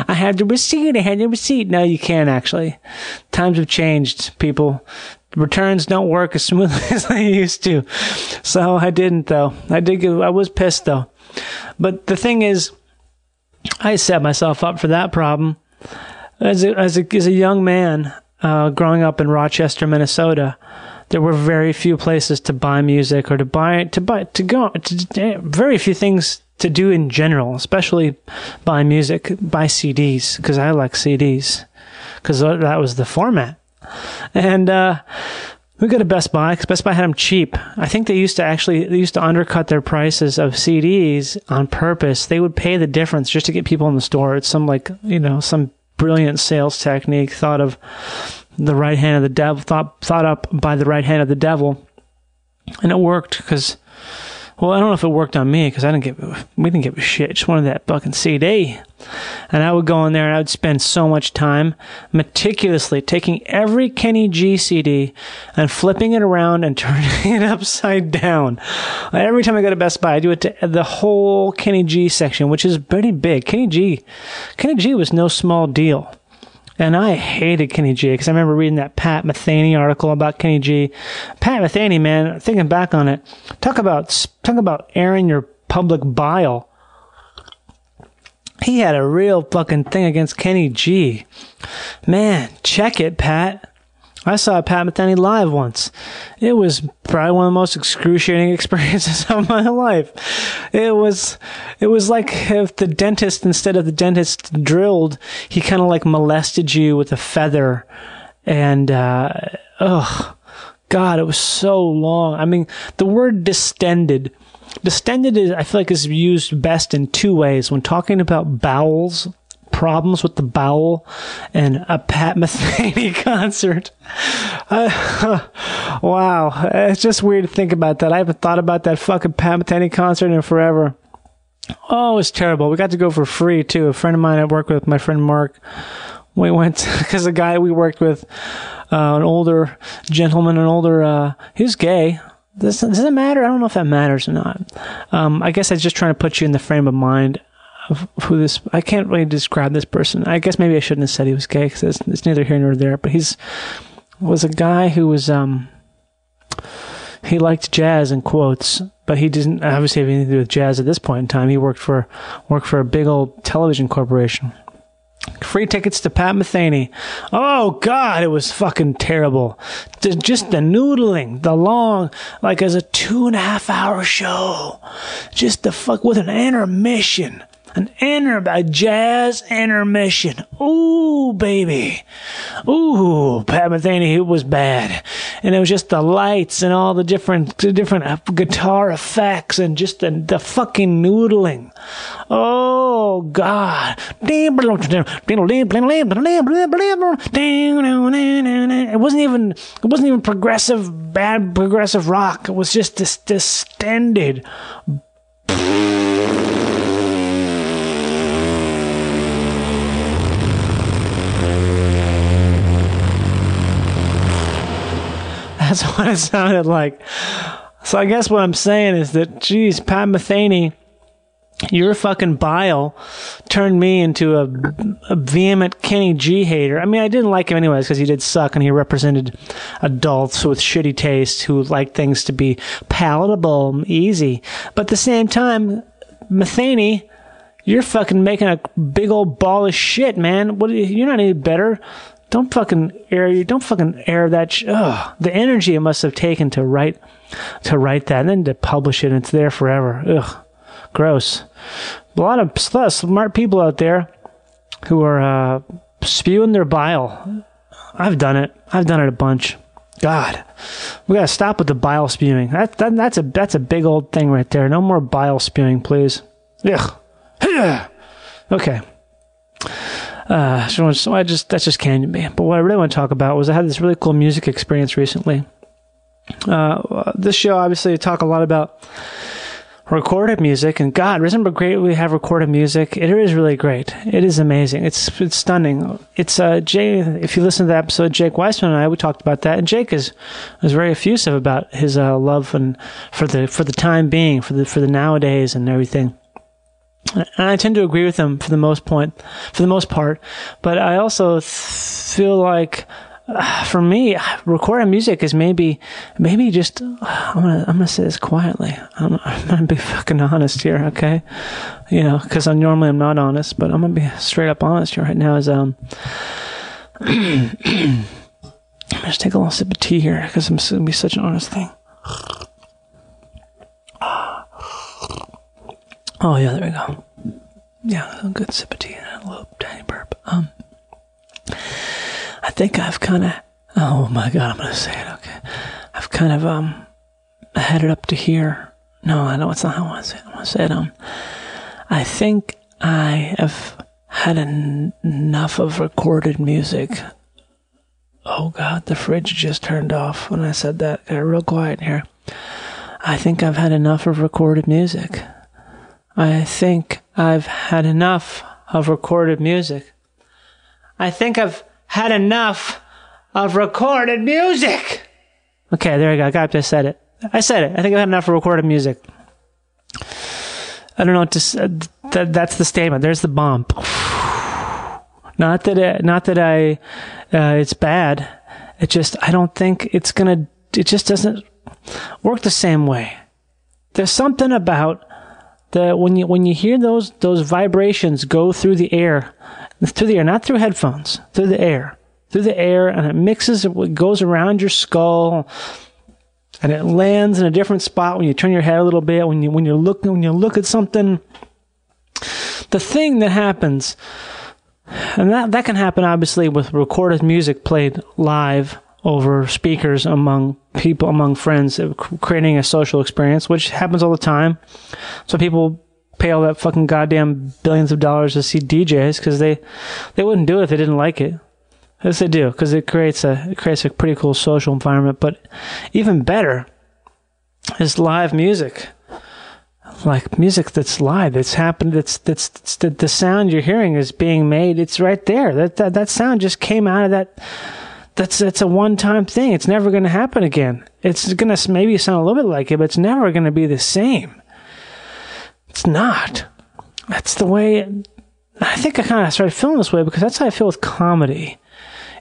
I have the receipt. I had the receipt." No, you can't actually. Times have changed, people. Returns don't work as smoothly as they used to. So I didn't though. I did. I was pissed though. But the thing is, I set myself up for that problem as a, as a, as a young man uh, growing up in Rochester, Minnesota there were very few places to buy music or to buy to buy to go to, very few things to do in general especially buy music buy cds because i like cds because that was the format. And uh, we go to best buy because best buy had them cheap. I think they used to actually they used to undercut their prices of cds on purpose. They would pay the difference just to get people in the store. It's some like you know some brilliant sales technique thought of the right hand of the devil, thought thought up by the right hand of the devil, and it worked because. Well, I don't know if it worked on me because I didn't give we didn't give a shit. Just wanted that fucking CD, and I would go in there and I would spend so much time meticulously taking every Kenny G CD and flipping it around and turning it upside down. Every time I go to Best Buy, I do it to the whole Kenny G section, which is pretty big. Kenny G, Kenny G was no small deal. And I hated Kenny G because I remember reading that Pat Metheny article about Kenny G. Pat Metheny, man, thinking back on it, talk about talk about airing your public bile. He had a real fucking thing against Kenny G. Man, check it, Pat. I saw Pat Metheny live once. It was probably one of the most excruciating experiences of my life. It was, it was like if the dentist, instead of the dentist drilled, he kind of like molested you with a feather. And, uh, ugh, God, it was so long. I mean, the word distended, distended is, I feel like is used best in two ways. When talking about bowels, problems with the bowel and a Pat Metheny concert. Uh, wow. It's just weird to think about that. I haven't thought about that fucking Pat Metheny concert in forever. Oh, it was terrible. We got to go for free too. A friend of mine I work with, my friend Mark, we went because the guy we worked with, uh, an older gentleman, an older, uh, he was gay. Does, does it matter? I don't know if that matters or not. Um, I guess I was just trying to put you in the frame of mind who this. I can't really describe this person. I guess maybe I shouldn't have said he was gay because it's, it's neither here nor there. But he's was a guy who was um he liked jazz in quotes, but he didn't obviously have anything to do with jazz at this point in time. He worked for worked for a big old television corporation. Free tickets to Pat Metheny. Oh God, it was fucking terrible. Just the noodling, the long, like as a two and a half hour show. Just the fuck with an intermission. An inter, a jazz intermission. Ooh, baby. Ooh, Pat Metheny, it was bad. And it was just the lights and all the different, the different uh, guitar effects and just the, the fucking noodling. Oh, God. It wasn't even, it wasn't even progressive, bad progressive rock. It was just this distended, That's what it sounded like. So I guess what I'm saying is that, geez, Pat Metheny, your fucking bile turned me into a, a vehement Kenny G hater. I mean, I didn't like him anyways because he did suck and he represented adults with shitty taste who like things to be palatable, easy. But at the same time, Metheny, you're fucking making a big old ball of shit, man. What? You're not any better. Don't fucking air. Don't fucking air that. Sh- Ugh. The energy it must have taken to write, to write that, and then to publish it. It's there forever. Ugh. Gross. A lot of, a lot of smart people out there who are uh, spewing their bile. I've done it. I've done it a bunch. God, we gotta stop with the bile spewing. That, that that's a that's a big old thing right there. No more bile spewing, please. Ugh. Okay. Uh, so, I just that's just came to me. But what I really want to talk about was I had this really cool music experience recently. Uh, this show obviously I talk a lot about recorded music and god isn't it great we have recorded music? It is really great. It is amazing. It's it's stunning. It's uh jay if you listen to the episode jake weissman and i we talked about that and jake is was very effusive about his uh, love and for the for the time being for the for the nowadays and everything and I tend to agree with them for the most point, for the most part. But I also feel like, uh, for me, recording music is maybe, maybe just. I'm gonna, I'm gonna say this quietly. I'm, I'm gonna be fucking honest here, okay? You know, because I'm normally I'm not honest, but I'm gonna be straight up honest here right now. Is um. I'm just take a little sip of tea here because I'm gonna be such an honest thing. Oh yeah, there we go. Yeah, a good sip of tea and a little tiny burp. Um, I think I've kind of. Oh my god, I'm gonna say it. Okay, I've kind of um headed up to here. No, I know it's not how I want to say it. I want to say it. Um, I think I have had en- enough of recorded music. Oh god, the fridge just turned off when I said that. Got real quiet here. I think I've had enough of recorded music. I think I've had enough of recorded music. I think I've had enough of recorded music. Okay, there we go. I got I said it. I said it. I think I've had enough of recorded music. I don't know what to. s- uh, That, that's the statement. There's the bomb. Not that. It, not that I. Uh, it's bad. It just. I don't think it's gonna. It just doesn't work the same way. There's something about the when you when you hear those those vibrations go through the air, through the air, not through headphones, through the air, through the air, and it mixes, it goes around your skull, and it lands in a different spot when you turn your head a little bit. When you when you look when you look at something, the thing that happens, and that that can happen obviously with recorded music played live over speakers among people among friends creating a social experience which happens all the time so people pay all that fucking goddamn billions of dollars to see DJs because they they wouldn't do it if they didn't like it. Yes, they do because it creates a it creates a pretty cool social environment. But even better is live music, like music that's live. That's happened. That's that's, that's the, the sound you're hearing is being made. It's right there. That that that sound just came out of that. That's that's a one time thing. It's never going to happen again. It's going to maybe sound a little bit like it, but it's never going to be the same. It's not. That's the way. I think I kind of started feeling this way because that's how I feel with comedy.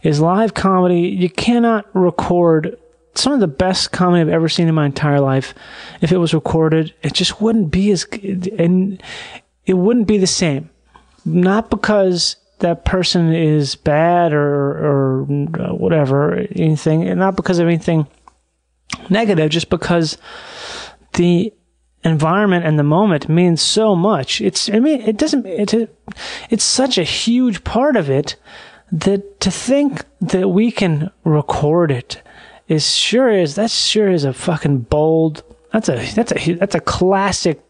Is live comedy. You cannot record some of the best comedy I've ever seen in my entire life. If it was recorded, it just wouldn't be as and it wouldn't be the same. Not because that person is bad or or uh, whatever anything, not because of anything negative, just because the environment and the moment means so much. It's I mean it doesn't it it's such a huge part of it that to think that we can record it is sure is that sure is a fucking bold that's a that's a that's a classic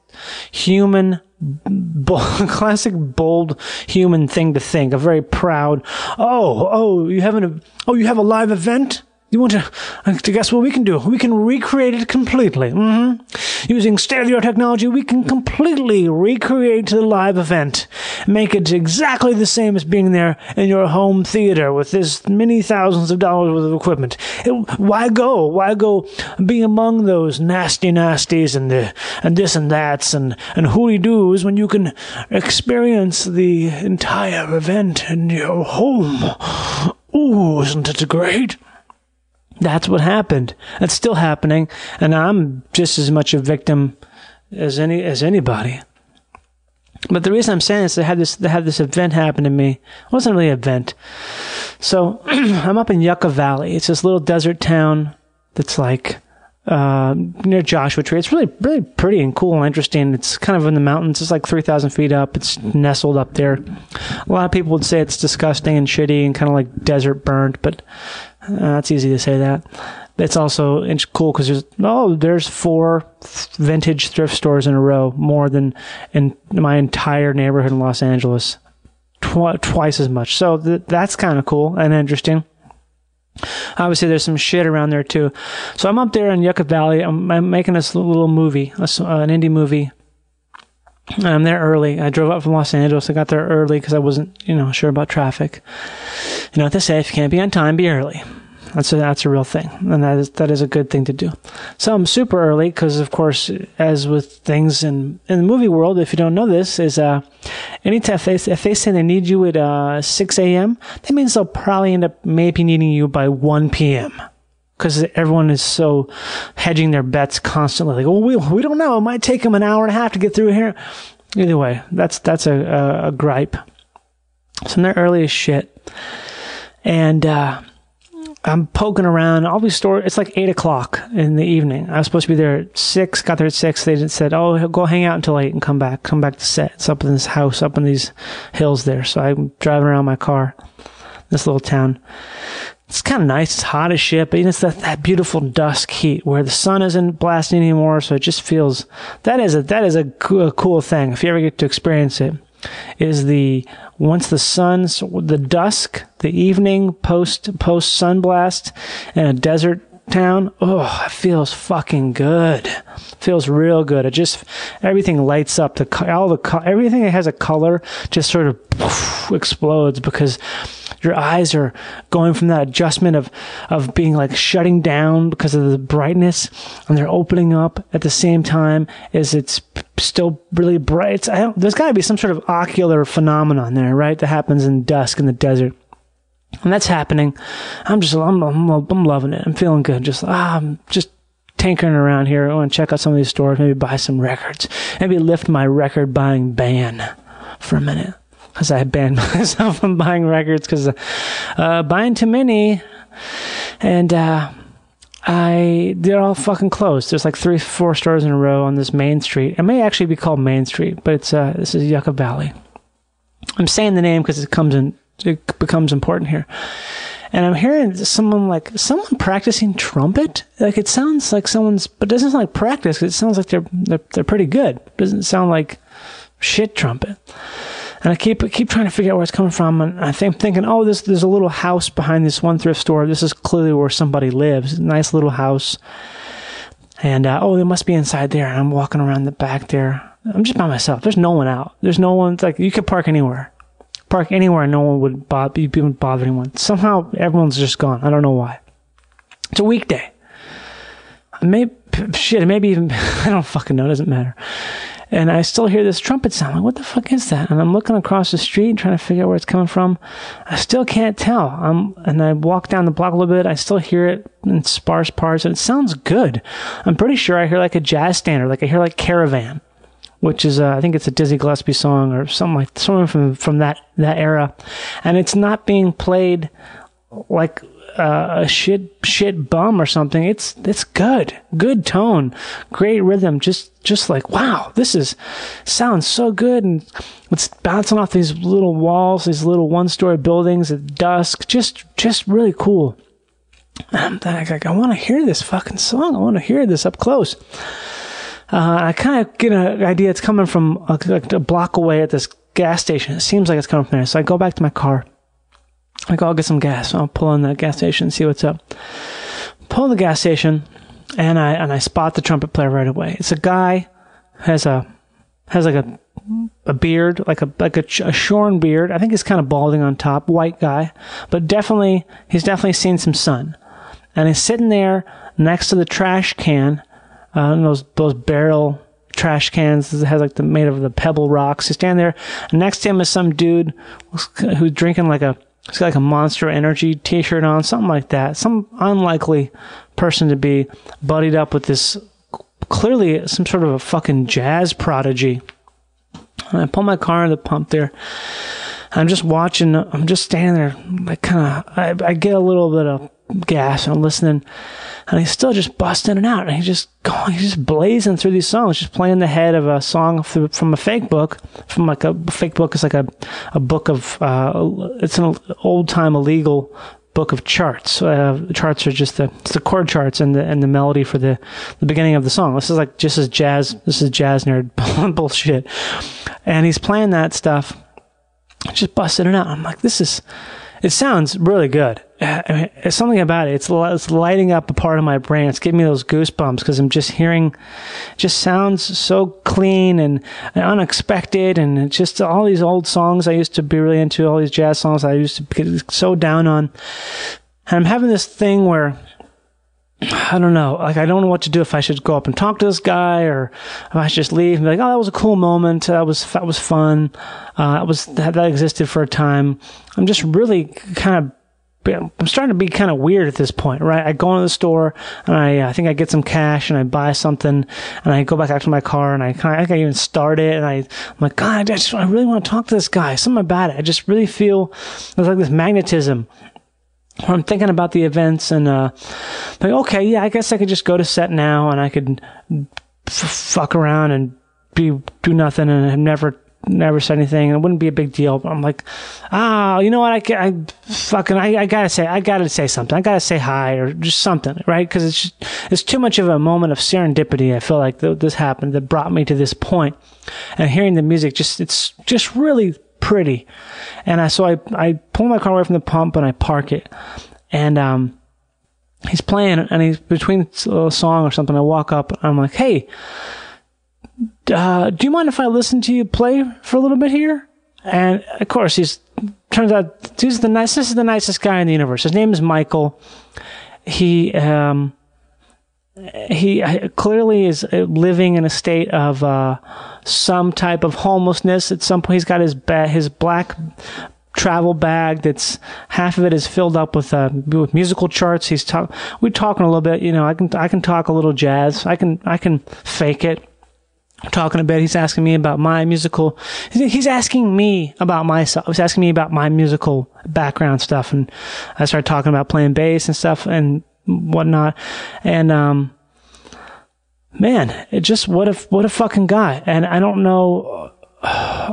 human classic bold human thing to think a very proud oh oh you having a oh you have a live event You want to, uh, to guess what we can do? We can recreate it completely. hmm Using state of the art technology, we can completely recreate the live event. Make it exactly the same as being there in your home theater with this many thousands of dollars worth of equipment. It- why go? Why go be among those nasty nasties and the, and this and that's and, and hooty doos when you can experience the entire event in your home? Ooh, isn't it great? That's what happened. That's still happening, and I'm just as much a victim as any as anybody. But the reason I'm saying this, they had this they had this event happen to me. It wasn't really an event. So I'm up in Yucca Valley. It's this little desert town that's like uh, near Joshua Tree. It's really really pretty and cool and interesting. It's kind of in the mountains. It's like three thousand feet up. It's nestled up there. A lot of people would say it's disgusting and shitty and kind of like desert burnt, but uh, easy to say that. It's also it's cool because there's oh there's four vintage thrift stores in a row, more than in my entire neighborhood in Los Angeles, Tw- twice as much. So th- that's kind of cool and interesting. Obviously, there's some shit around there too. So I'm up there in Yucca Valley. I'm, I'm making this little movie, a an indie movie. And I'm there early. I drove up from Los Angeles. I got there early because I wasn't, you know, sure about traffic. You know what they say: if you can't be on time, be early. That's a, that's a real thing, and that is that is a good thing to do. So I'm super early because, of course, as with things in in the movie world, if you don't know this, is uh, anytime if they, if they say they need you at uh, 6 a.m., that means they'll probably end up maybe needing you by 1 p.m. Because everyone is so hedging their bets constantly, like, oh, we we don't know, it might take them an hour and a half to get through here. Either way, that's that's a a, a gripe. So I'm there early as shit, and. uh I'm poking around. All these stores. It's like eight o'clock in the evening. I was supposed to be there at six. Got there at six. They said, "Oh, go hang out until eight and come back. Come back to set." It's up in this house, up in these hills there. So I'm driving around my car, this little town. It's kind of nice. It's hot as shit, but it's that, that beautiful dusk heat where the sun isn't blasting anymore. So it just feels that is a that is a a cool thing. If you ever get to experience it, is the once the sun's the dusk, the evening post post sunblast in a desert town. Oh, it feels fucking good. Feels real good. It just everything lights up. The all the everything that has a color just sort of explodes because your eyes are going from that adjustment of of being like shutting down because of the brightness and they're opening up at the same time as it's still really bright. There's got to be some sort of ocular phenomenon there right that happens in dusk in the desert. And that's happening. I'm just i'm i'm, I'm loving it. I'm feeling good. Just ah, i'm just tinkering around here. I want to check out some of these stores maybe buy some records. Maybe lift my record buying ban for a minute because I banned myself from buying records because uh, buying too many, and uh, I they're all fucking closed. There's like three, four stores in a row on this main street. It may actually be called Main Street, but it's uh, this is Yucca Valley. I'm saying the name because it comes in, it becomes important here. And I'm hearing someone like someone practicing trumpet. Like it sounds like someone's, but it doesn't sound like practice. It sounds like they're they're, they're pretty good. It doesn't sound like shit trumpet. And I keep keep trying to figure out where it's coming from. And I think thinking, oh, this there's a little house behind this one thrift store. This is clearly where somebody lives. Nice little house. And uh, oh, they must be inside there. And I'm walking around the back there. I'm just by myself. There's no one out. There's no one. Like you could park anywhere. Park anywhere. And no one would bother. You wouldn't bother anyone. Somehow everyone's just gone. I don't know why. It's a weekday. Maybe shit. Maybe even I don't fucking know. It doesn't matter and I still hear this trumpet sound. Like, what the fuck is that? And I'm looking across the street trying to figure out where it's coming from. I still can't tell. Um, and I walk down the block a little bit. I still hear it in sparse parts, and it sounds good. I'm pretty sure I hear like a jazz standard, like I hear like Caravan, which is I think it's a Dizzy Gillespie song or something like something from from that that era, and it's not being played like uh, a shit shit bum or something. It's it's good, good tone, great rhythm. Just just like wow, this is sounds so good, and it's bouncing off these little walls, these little one story buildings at dusk. Just just really cool. I'm like, I want to hear this fucking song. I want to hear this up close. Uh, I kind of get an idea it's coming from a, like a block away at this gas station. It seems like it's coming from there. So I go back to my car. Go, I'll get some gas. I'll pull in that gas station and see what's up. pull the gas station, and I and I spot the trumpet player right away. It's a guy has a has like a a beard, like a like a, a shorn beard. I think he's kind of balding on top, white guy, but definitely he's definitely seen some sun. And he's sitting there next to the trash can, uh, those those barrel trash cans that has like the made of the pebble rocks. He's standing there. And next to him is some dude who's, who's drinking like a he's got like a Monster Energy T-shirt on, something like that. Some unlikely person to be buddied up with this clearly some sort of a fucking jazz prodigy. And I pull my car in the pump there. I'm just watching. I'm just standing there, like kind of. I, I get a little bit of gas. And I'm listening, and he's still just busting it out. And he's just going, he's just blazing through these songs, just playing the head of a song from a fake book. From like a fake book is like a a book of. Uh, it's an old time illegal book of charts. Uh, the charts are just the it's the chord charts and the and the melody for the the beginning of the song. This is like just as jazz. This is jazz nerd bullshit. And he's playing that stuff, just busting it out. I'm like, this is. It sounds really good. I mean, it's something about it. It's, it's lighting up a part of my brain. It's giving me those goosebumps because I'm just hearing, just sounds so clean and, unexpected. And just all these old songs I used to be really into, all these jazz songs I used to get so down on. And I'm having this thing where I don't know. Like, I don't know what to do if I should go up and talk to this guy or if I should just leave and be like, oh, that was a cool moment. That was, that was fun. Uh, that was, that, that existed for a time. I'm just really kind of I'm starting to be kind of weird at this point, right? I go into the store and I, I think I get some cash and I buy something and I go back out to my car and I kind of, I think I even start it and I, I'm like, God, I just, I really want to talk to this guy. Something about it. I just really feel there's like this magnetism I'm thinking about the events and, uh, like, okay, yeah, I guess I could just go to set now and I could f- fuck around and be, do nothing and never never said anything. It wouldn't be a big deal. But I'm like, ah, you know what? I, ca- I fucking, I, I gotta say, I gotta say something. I gotta say hi or just something, right? Because it's just, it's too much of a moment of serendipity. I feel like th- this happened that brought me to this point, and hearing the music, just it's just really pretty. And I so I I pull my car away from the pump and I park it, and um. He's playing, and he's between a song or something. I walk up, I'm like, "Hey, uh, do you mind if I listen to you play for a little bit here? And of course, he's turns out he's the nice. This is the nicest guy in the universe. His name is Michael. He um, he clearly is living in a state of uh, some type of homelessness. At some point, he's got his ba- his black travel bag that's half of it is filled up with uh, with musical charts. He's talk we're talking a little bit. You know, I can I can talk a little jazz. I can I can fake it talking a bit. He's asking me about my musical. He's asking me about myself. He's asking me about my musical background stuff, and I started talking about playing bass and stuff and whatnot. And um, man, it just what a what a fucking guy. And I don't know.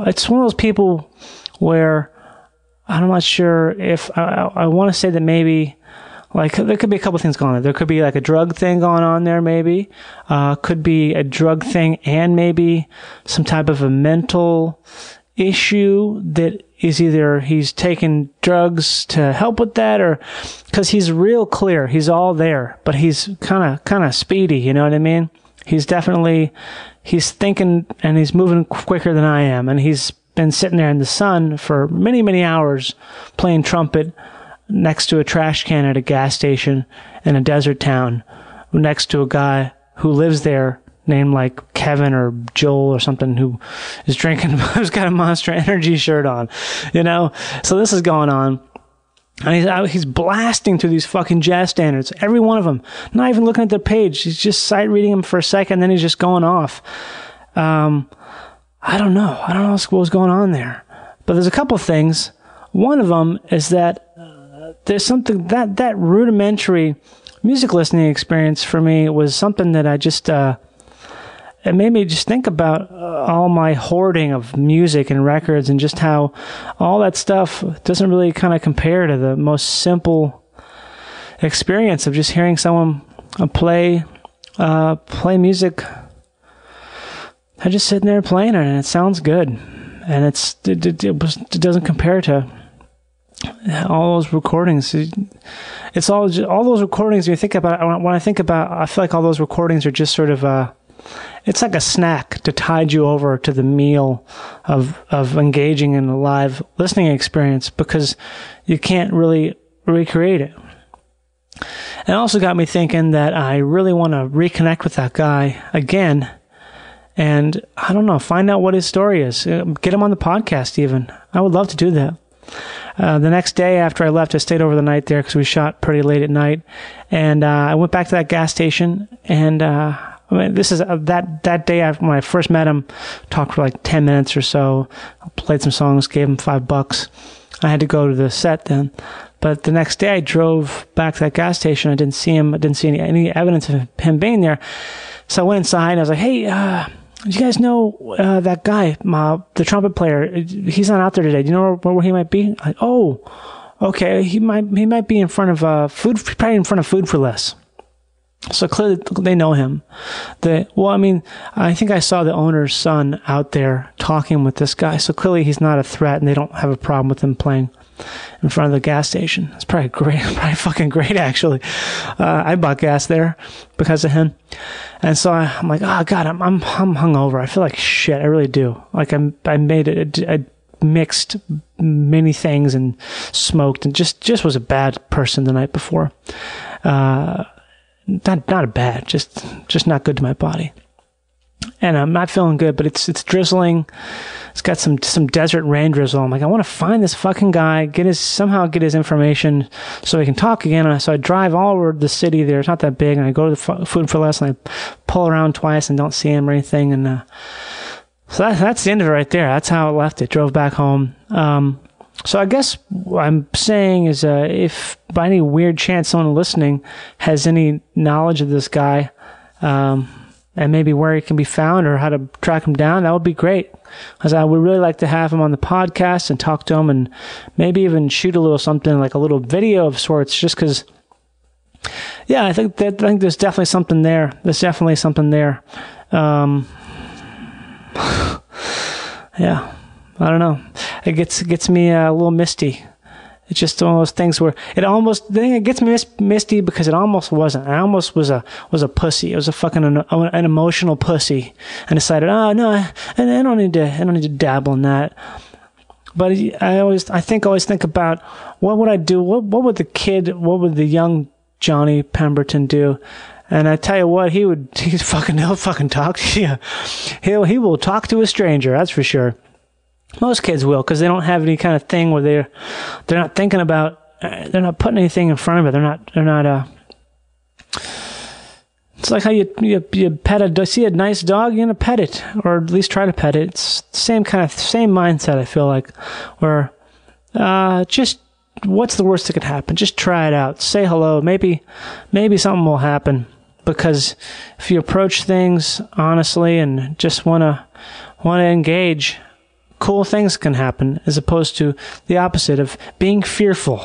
It's one of those people where I'm not sure if I, I, I want to say that maybe like there could be a couple things going on. There could be like a drug thing going on there, maybe. Uh, could be a drug thing and maybe some type of a mental issue that is either he's taking drugs to help with that or because he's real clear. He's all there, but he's kind of kind of speedy. You know what I mean? He's definitely he's thinking and he's moving quicker than I am, and he's been sitting there in the sun for many many hours playing trumpet next to a trash can at a gas station in a desert town next to a guy who lives there named like Kevin or Joel or something who is drinking who's got a monster energy shirt on you know so this is going on and he's out, he's blasting through these fucking jazz standards, every one of them. Not even looking at the page. He's just sight reading them for a second, then he's just going off. Um, I don't know. I don't know what was going on there. But there's a couple things. One of them is that there's something that that rudimentary music listening experience for me was something that I just uh, it made me just think about uh, all my hoarding of music and records and just how all that stuff doesn't really kind of compare to the most simple experience of just hearing someone uh, play uh, play music. I'm just sitting there playing it and it sounds good, and it's it, it, it, doesn't compare to all those recordings. It's all ju- all those recordings. You think about it, when I think about, I feel like all those recordings are just sort of uh It's like a snack to tide you over to the meal of of engaging in a live listening experience because you can't really recreate it. It also got me thinking that I really want to reconnect with that guy again. And I don't know, find out what his story is. Uh, Get him on the podcast, even. I would love to do that. Uh, the next day after I left, I stayed over the night there because we shot pretty late at night, and uh, I went back to that gas station. And uh, I mean, this is uh, that that day after when I first met him, talked for like ten minutes or so, played some songs, gave him five bucks. I had to go to the set then, but the next day I drove back to that gas station. I didn't see him. I didn't see any, any evidence of him being there. So I went inside and I was like, "Hey, uh, do you guys know uh, that guy, uh, the trumpet player? He's not out there today. Do you know where, where he might be?" I, oh, okay. He might he might be in front of uh, food, probably in front of Food for Less. So clearly they know him. The well, I mean, I think I saw the owner's son out there talking with this guy. So clearly he's not a threat, and they don't have a problem with him playing in front of the gas station. It's probably great, probably fucking great actually. Uh, I bought gas there because of him, and so I, I'm like, oh god, I'm I'm I'm hungover. I feel like shit. I really do. Like I'm I made it. I mixed many things and smoked and just just was a bad person the night before. Uh, not not a bad, just just not good to my body. And I'm not feeling good, but it's it's drizzling. It's got some some desert rain drizzle. I'm like, I want to find this fucking guy, get his somehow get his information so we can talk again. And so I drive all over the city there. It's not that big, and I go to the Food for Less and I pull around twice and don't see him or anything. And uh, so that, that's the end of it right there. That's how I left it. Drove back home. Um, so I guess what I'm saying is, uh, if by any weird chance someone listening has any knowledge of this guy, um, and maybe where he can be found or how to track him down, that would be great. Because I would really like to have him on the podcast and talk to him, and maybe even shoot a little something like a little video of sorts, just because. Yeah, I think that I think there's definitely something there. There's definitely something there. Um, yeah. I don't know. It gets gets me uh, a little misty. It's just one of those things where it almost it gets mis- misty because it almost wasn't. I almost was a was a pussy. It was a fucking an, an emotional pussy, and decided, oh no, I, I don't need to I don't need to dabble in that. But I always I think always think about what would I do? What what would the kid? What would the young Johnny Pemberton do? And I tell you what, he would he's fucking he'll fucking talk to you. He'll he will talk to a stranger. That's for sure. Most kids will because they don't have any kind of thing where they're they're not thinking about uh, they're not putting anything in front of it. They're not they're not uh. It's like how you you, you pet a see a nice dog, you're gonna pet it or at least try to pet it. It's same kind of same mindset. I feel like where uh just what's the worst that could happen? Just try it out. Say hello. Maybe maybe something will happen because if you approach things honestly and just wanna want to engage cool things can happen as opposed to the opposite of being fearful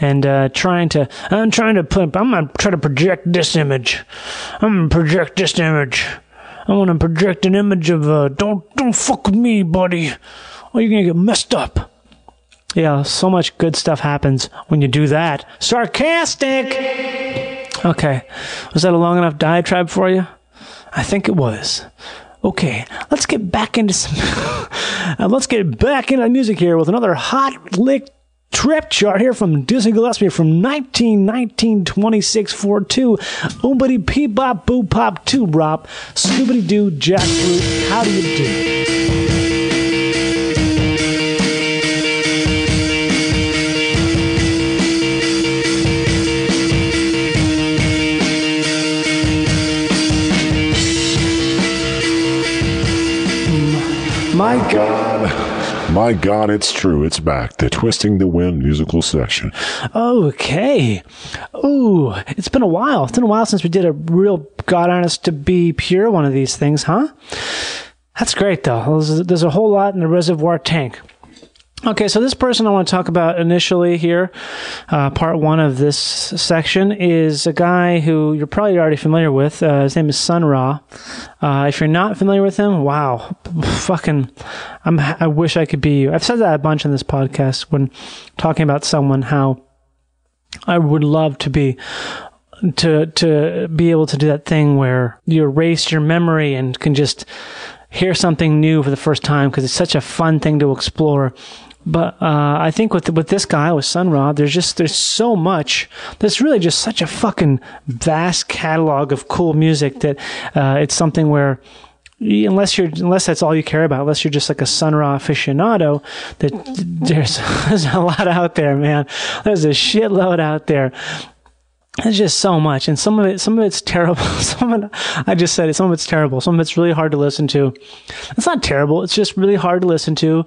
and uh, trying to i'm trying to put i'm gonna try to project this image. I'm gonna project this image. I want to project an image of uh, don't don't fuck with me buddy or you're gonna get messed up. Yeah so much good stuff happens when you do that. Sarcastic! Okay. Was that a long enough diatribe for you? I think it was Okay, let's get back into some. uh, let's get back into music here with another hot lick trip chart here from Dizzy Gillespie from 1919 2642. Oomity pee bop boo pop two bop. Scoobity doo jackfruit. How do you do? My God. My God, it's true. It's back. The Twisting the Wind musical section. Okay. Ooh, it's been a while. It's been a while since we did a real God honest to be pure one of these things, huh? That's great though. There's, there's a whole lot in the reservoir tank. Okay, so this person I want to talk about initially here, uh, part one of this section, is a guy who you're probably already familiar with. Uh, his name is Sun Ra. Uh, if you're not familiar with him, wow, fucking, I'm, I wish I could be you. I've said that a bunch in this podcast when talking about someone, how I would love to be to to be able to do that thing where you erase your memory and can just hear something new for the first time because it's such a fun thing to explore. But uh, I think with with this guy with Sun Ra, there's just there's so much. There's really just such a fucking vast catalog of cool music that uh, it's something where unless you're unless that's all you care about, unless you're just like a Sun Ra aficionado, that there's there's a lot out there, man. There's a shitload out there. There's just so much, and some of it, some of it's terrible. Some of it, I just said it. Some of it's terrible. Some of it's really hard to listen to. It's not terrible. It's just really hard to listen to.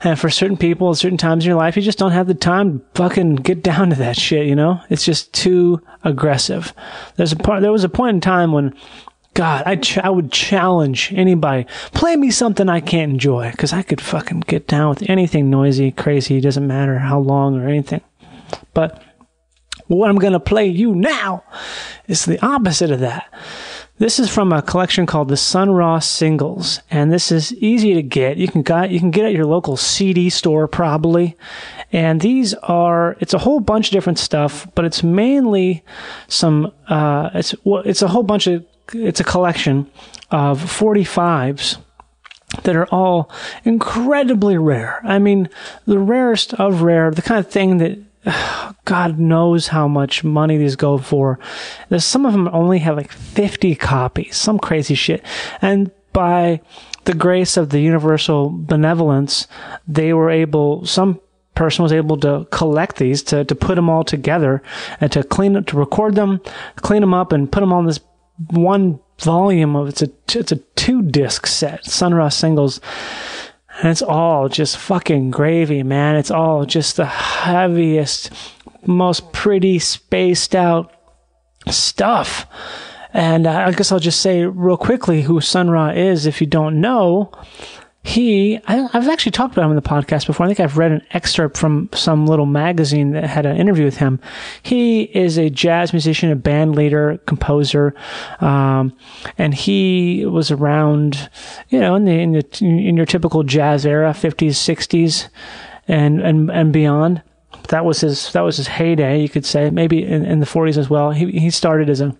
And for certain people, at certain times in your life, you just don't have the time to fucking get down to that shit. You know, it's just too aggressive. There's a part. There was a point in time when God, I, ch- I would challenge anybody. Play me something I can't enjoy because I could fucking get down with anything noisy, crazy. Doesn't matter how long or anything. But what I'm going to play you now is the opposite of that. This is from a collection called the Sun Ra Singles, and this is easy to get. You can got you can get at your local CD store probably. And these are it's a whole bunch of different stuff, but it's mainly some uh, it's well, it's a whole bunch of it's a collection of 45s that are all incredibly rare. I mean, the rarest of rare, the kind of thing that God knows how much money these go for. There's some of them only have like 50 copies, some crazy shit. And by the grace of the universal benevolence, they were able, some person was able to collect these, to, to put them all together and to clean it, to record them, clean them up and put them on this one volume of, it's a, it's a two disc set, Sun Ra singles. And it's all just fucking gravy, man. It's all just the heaviest, most pretty, spaced out stuff. And uh, I guess I'll just say real quickly who Sun Ra is if you don't know. He, I, I've actually talked about him in the podcast before. I think I've read an excerpt from some little magazine that had an interview with him. He is a jazz musician, a band leader, composer, um, and he was around, you know, in the, in the in your typical jazz era, fifties, sixties, and and and beyond. That was his that was his heyday, you could say, maybe in, in the forties as well. He he started as a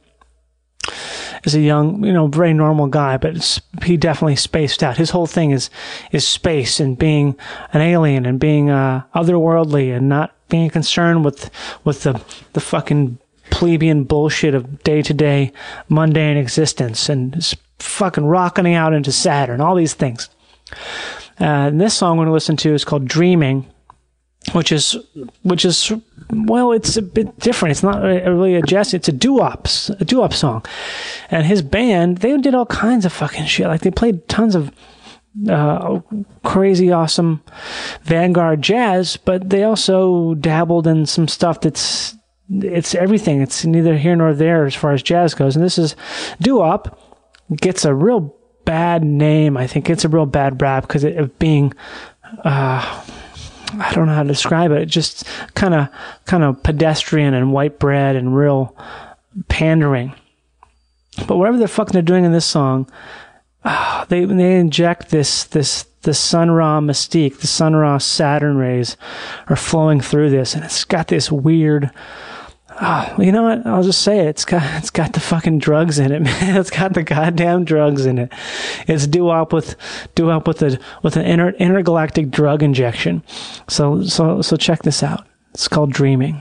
as a young, you know, very normal guy, but he definitely spaced out. His whole thing is is space and being an alien and being uh, otherworldly and not being concerned with with the the fucking plebeian bullshit of day to day mundane existence and fucking rocketing out into Saturn, all these things. Uh, and this song we're going to listen to is called Dreaming which is which is well it's a bit different. It's not really a jazz it's a doo-wop a doo-wop song. And his band they did all kinds of fucking shit. Like they played tons of uh, crazy awesome vanguard jazz but they also dabbled in some stuff that's it's everything. It's neither here nor there as far as jazz goes. And this is doo-wop gets a real bad name i think. It's a real bad rap because of being I don't know how to describe it. Just kind of, kind of pedestrian and white bread and real pandering. But whatever the fuck they're doing in this song, ah, they they inject this this the Sun Ra mystique, the Sun Ra Saturn rays are flowing through this, and it's got this weird. Oh, you know what? I'll just say it. It's got it's got the fucking drugs in it, man. It's got the goddamn drugs in it. It's due up with due up with a with an inter, intergalactic drug injection. So so so check this out. It's called Dreaming.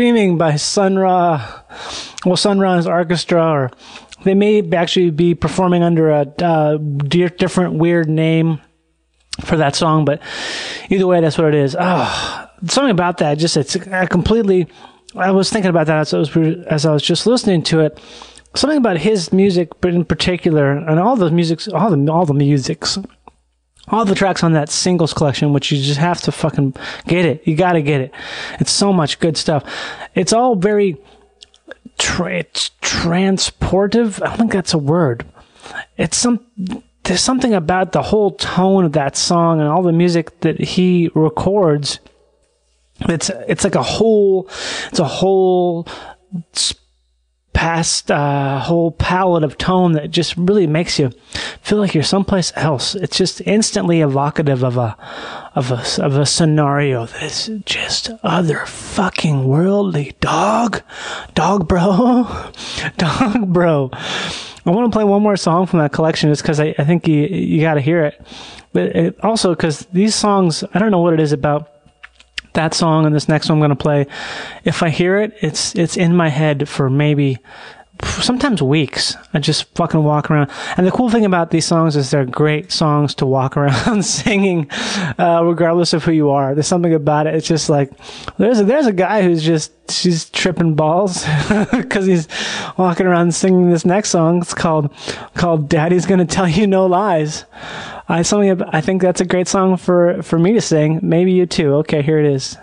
Dreaming by Sun Ra. Well, Sun Ra's orchestra, or they may actually be performing under a uh, different weird name for that song, but either way, that's what it is. Oh, something about that, just it's I completely. I was thinking about that as I was as I was just listening to it. Something about his music, but in particular, and all the musics, all the all the musics, all the tracks on that singles collection, which you just have to fucking get it. You got to get it. It's so much good stuff. It's all very tra- it's transportive. I don't think that's a word. It's some there's something about the whole tone of that song and all the music that he records. It's it's like a whole it's a whole past uh, whole palette of tone that just really makes you feel like you're someplace else. It's just instantly evocative of a of a of a scenario that is just other fucking worldly. Dog, dog, bro, dog, bro. I want to play one more song from that collection just because I, I think you you got to hear it, but it, also because these songs I don't know what it is about that song and this next one I'm going to play, if I hear it, it's it's in my head for maybe sometimes weeks. I just fucking walk around. And the cool thing about these songs is they're great songs to walk around singing, uh, regardless of who you are. There's something about it. It's just like there's a, there's a guy who's just she's tripping balls because he's walking around singing this next song. It's called called Daddy's Gonna Tell You No Lies. I something I think that's a great song for for me to sing. Maybe you too. Okay, here it is.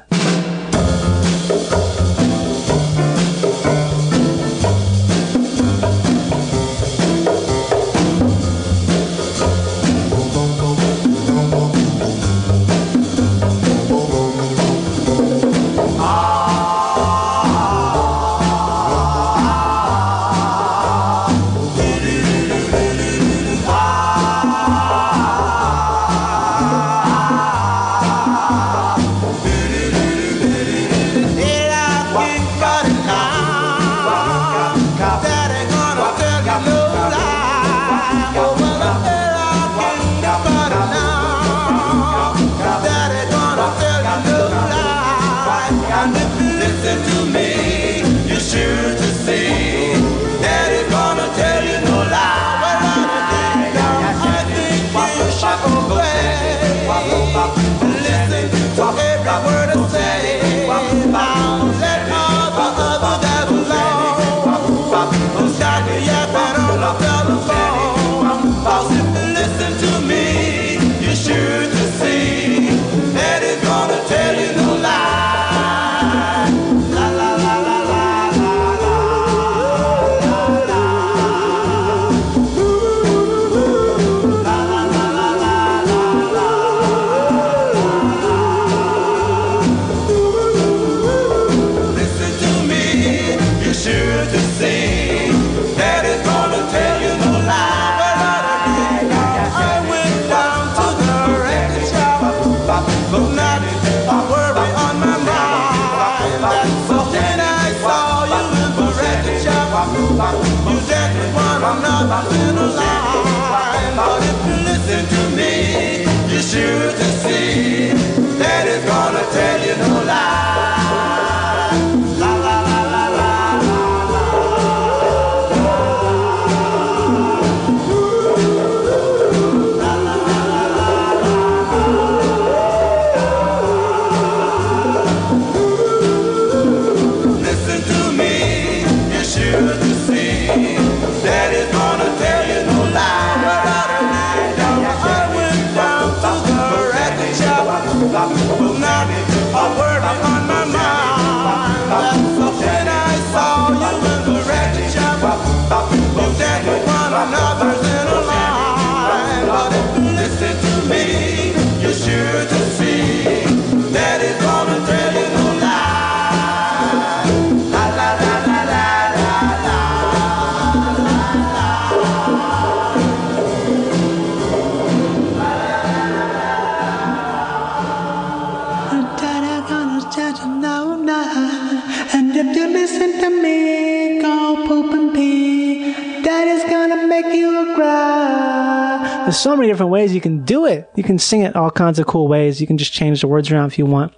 So many different ways you can do it. You can sing it all kinds of cool ways. You can just change the words around if you want.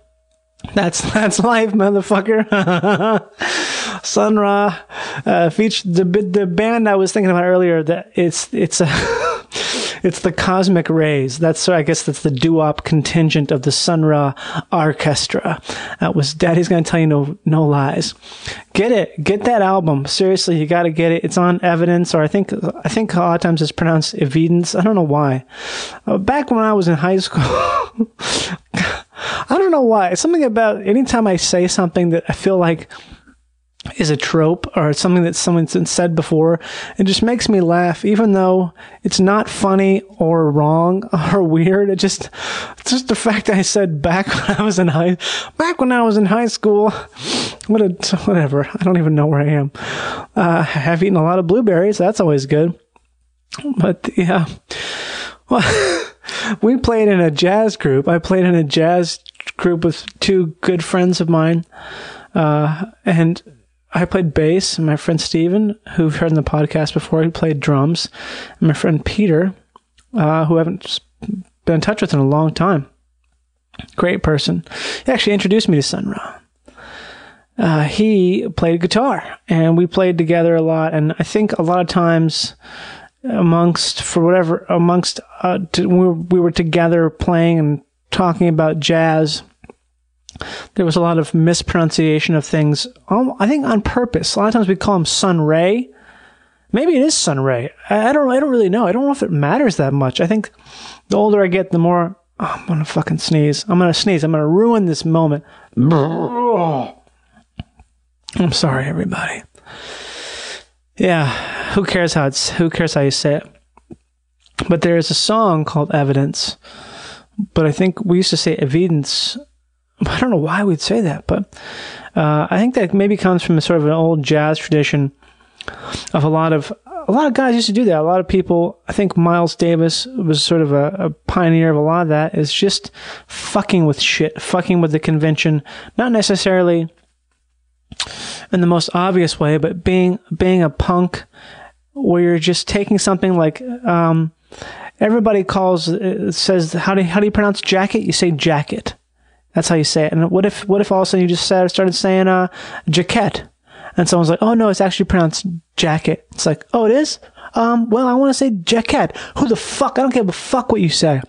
That's that's life, motherfucker. Sun Ra uh, featured the the band I was thinking about earlier. That it's it's a it's the Cosmic Rays. That's I guess that's the doo-wop contingent of the Sun Ra Orchestra. That was Daddy's gonna tell you no no lies. Get it, get that album. Seriously, you got to get it. It's on Evidence, or I think I think a lot of times it's pronounced Evidence. I don't know why. Uh, back when I was in high school. I don't know why. It's something about anytime I say something that I feel like is a trope or something that someone's said before, it just makes me laugh, even though it's not funny or wrong or weird. It just, just the fact I said back when I was in high, back when I was in high school. What a, whatever. I don't even know where I am. Uh, I have eaten a lot of blueberries. That's always good. But yeah. Well, we played in a jazz group. I played in a jazz group with two good friends of mine. Uh, and I played bass, and my friend Steven, who you've heard in the podcast before, he played drums, and my friend Peter, uh, who I haven't been in touch with in a long time. Great person. He actually introduced me to Sun Ra. Uh, he played guitar, and we played together a lot. And I think a lot of times, amongst for whatever amongst uh, t- we, were, we were together playing and talking about jazz there was a lot of mispronunciation of things um, i think on purpose. A lot of times we call him sun ray. Maybe it is sun ray. I, I don't i don't really know. I don't know if it matters that much. I think the older i get the more oh, i'm gonna fucking sneeze. I'm gonna sneeze. I'm gonna ruin this moment. I'm sorry everybody. Yeah who cares how it's who cares how you say it? But there is a song called evidence but i think we used to say evidence i don't know why we'd say that but uh, i think that maybe comes from a sort of an old jazz tradition of a lot of a lot of guys used to do that a lot of people i think miles davis was sort of a, a pioneer of a lot of that is just fucking with shit fucking with the convention not necessarily in the most obvious way, but being being a punk where you're just taking something like um, everybody calls uh, says how do how do you pronounce jacket? You say jacket. That's how you say it. And what if what if all of a sudden you just said, started saying uh jacket, and someone's like, oh no, it's actually pronounced jacket. It's like, oh it is. Um, well, I want to say jacket. Who the fuck? I don't give a fuck what you say.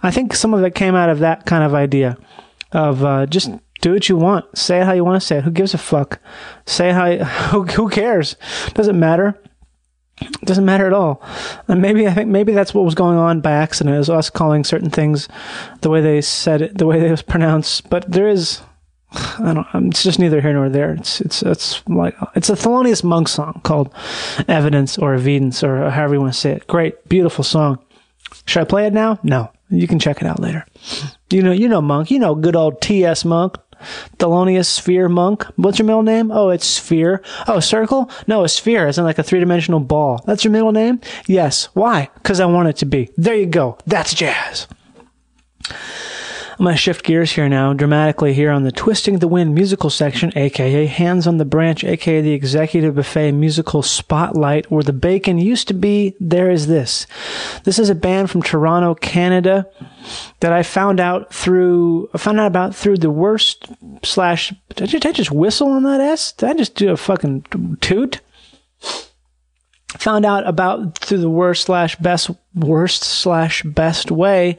I think some of it came out of that kind of idea of uh, just do what you want. Say it how you want to say it. Who gives a fuck? Say it how you, who, who cares? Doesn't matter. Doesn't matter at all. And maybe I think maybe that's what was going on by accident is us calling certain things the way they said it, the way they was pronounced. But there is I don't. Um, it's just neither here nor there. It's it's it's like it's a Thelonious Monk song called "Evidence" or "Evidence" or however you want to say it. Great, beautiful song. Should I play it now? No. You can check it out later. You know, you know Monk. You know good old T.S. Monk. Thelonious Sphere Monk. What's your middle name? Oh, it's Sphere. Oh, Circle? No, a sphere, in like a three dimensional ball. That's your middle name? Yes. Why? Because I want it to be. There you go. That's jazz. I'm going to shift gears here now, dramatically here on the Twisting the Wind musical section, aka Hands on the Branch, aka the Executive Buffet musical spotlight, where the bacon used to be. There is this. This is a band from Toronto, Canada, that I found out through, I found out about through the worst slash, did I, just, did I just whistle on that S? Did I just do a fucking toot? Found out about through the worst slash best, worst slash best way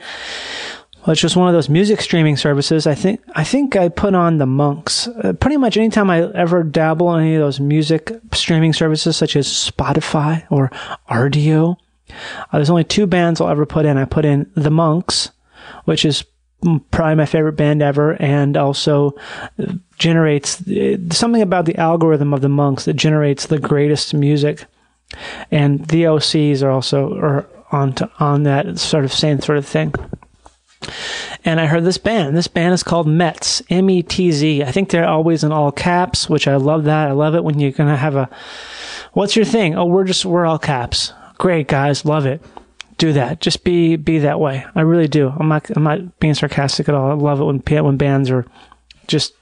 well, it's just one of those music streaming services. I think I think I put on the Monks. Uh, pretty much anytime I ever dabble in any of those music streaming services, such as Spotify or Rdio, uh, there's only two bands I'll ever put in. I put in the Monks, which is probably my favorite band ever, and also uh, generates uh, something about the algorithm of the Monks that generates the greatest music. And the OCs are also are on to, on that sort of same sort of thing and I heard this band. This band is called METZ, M E T Z. I think they're always in all caps, which I love that. I love it when you're going to have a, what's your thing? Oh, we're just, we're all caps. Great, guys. Love it. Do that. Just be, be that way. I really do. I'm not, I'm not being sarcastic at all. I love it when, when bands are Just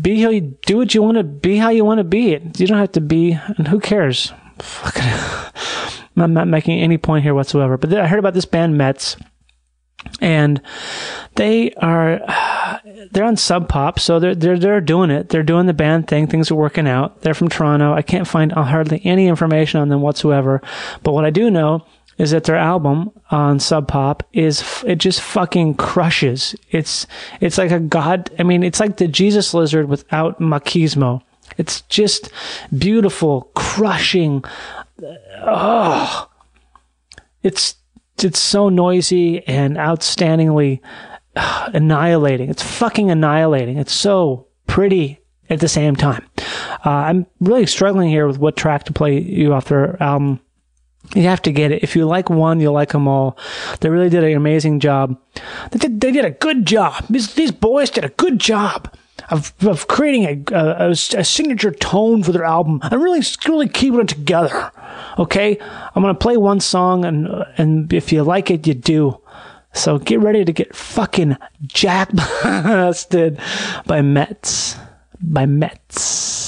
be how you do what you want to be, how you want to be it. You don't have to be, and who cares? Fucking, I'm not making any point here whatsoever. But I heard about this band METZ, and they are they're on Sub Pop, so they're they're they're doing it. They're doing the band thing. Things are working out. They're from Toronto. I can't find uh, hardly any information on them whatsoever. But what I do know is that their album on Sub Pop is it just fucking crushes. It's it's like a god. I mean, it's like the Jesus Lizard without machismo. It's just beautiful, crushing. Uh, oh, it's it's so noisy and outstandingly uh, annihilating. It's fucking annihilating. It's so pretty at the same time. Uh, I'm really struggling here with what track to play you off their album. You have to get it. If you like one, you'll like them all. They really did an amazing job. They did, they did a good job. These, these boys did a good job of, of creating a, a, a signature tone for their album and really, really keeping it together. Okay? I'm to play one song, and, and if you like it, you do. So get ready to get fucking jack blasted by METZ. By METZ.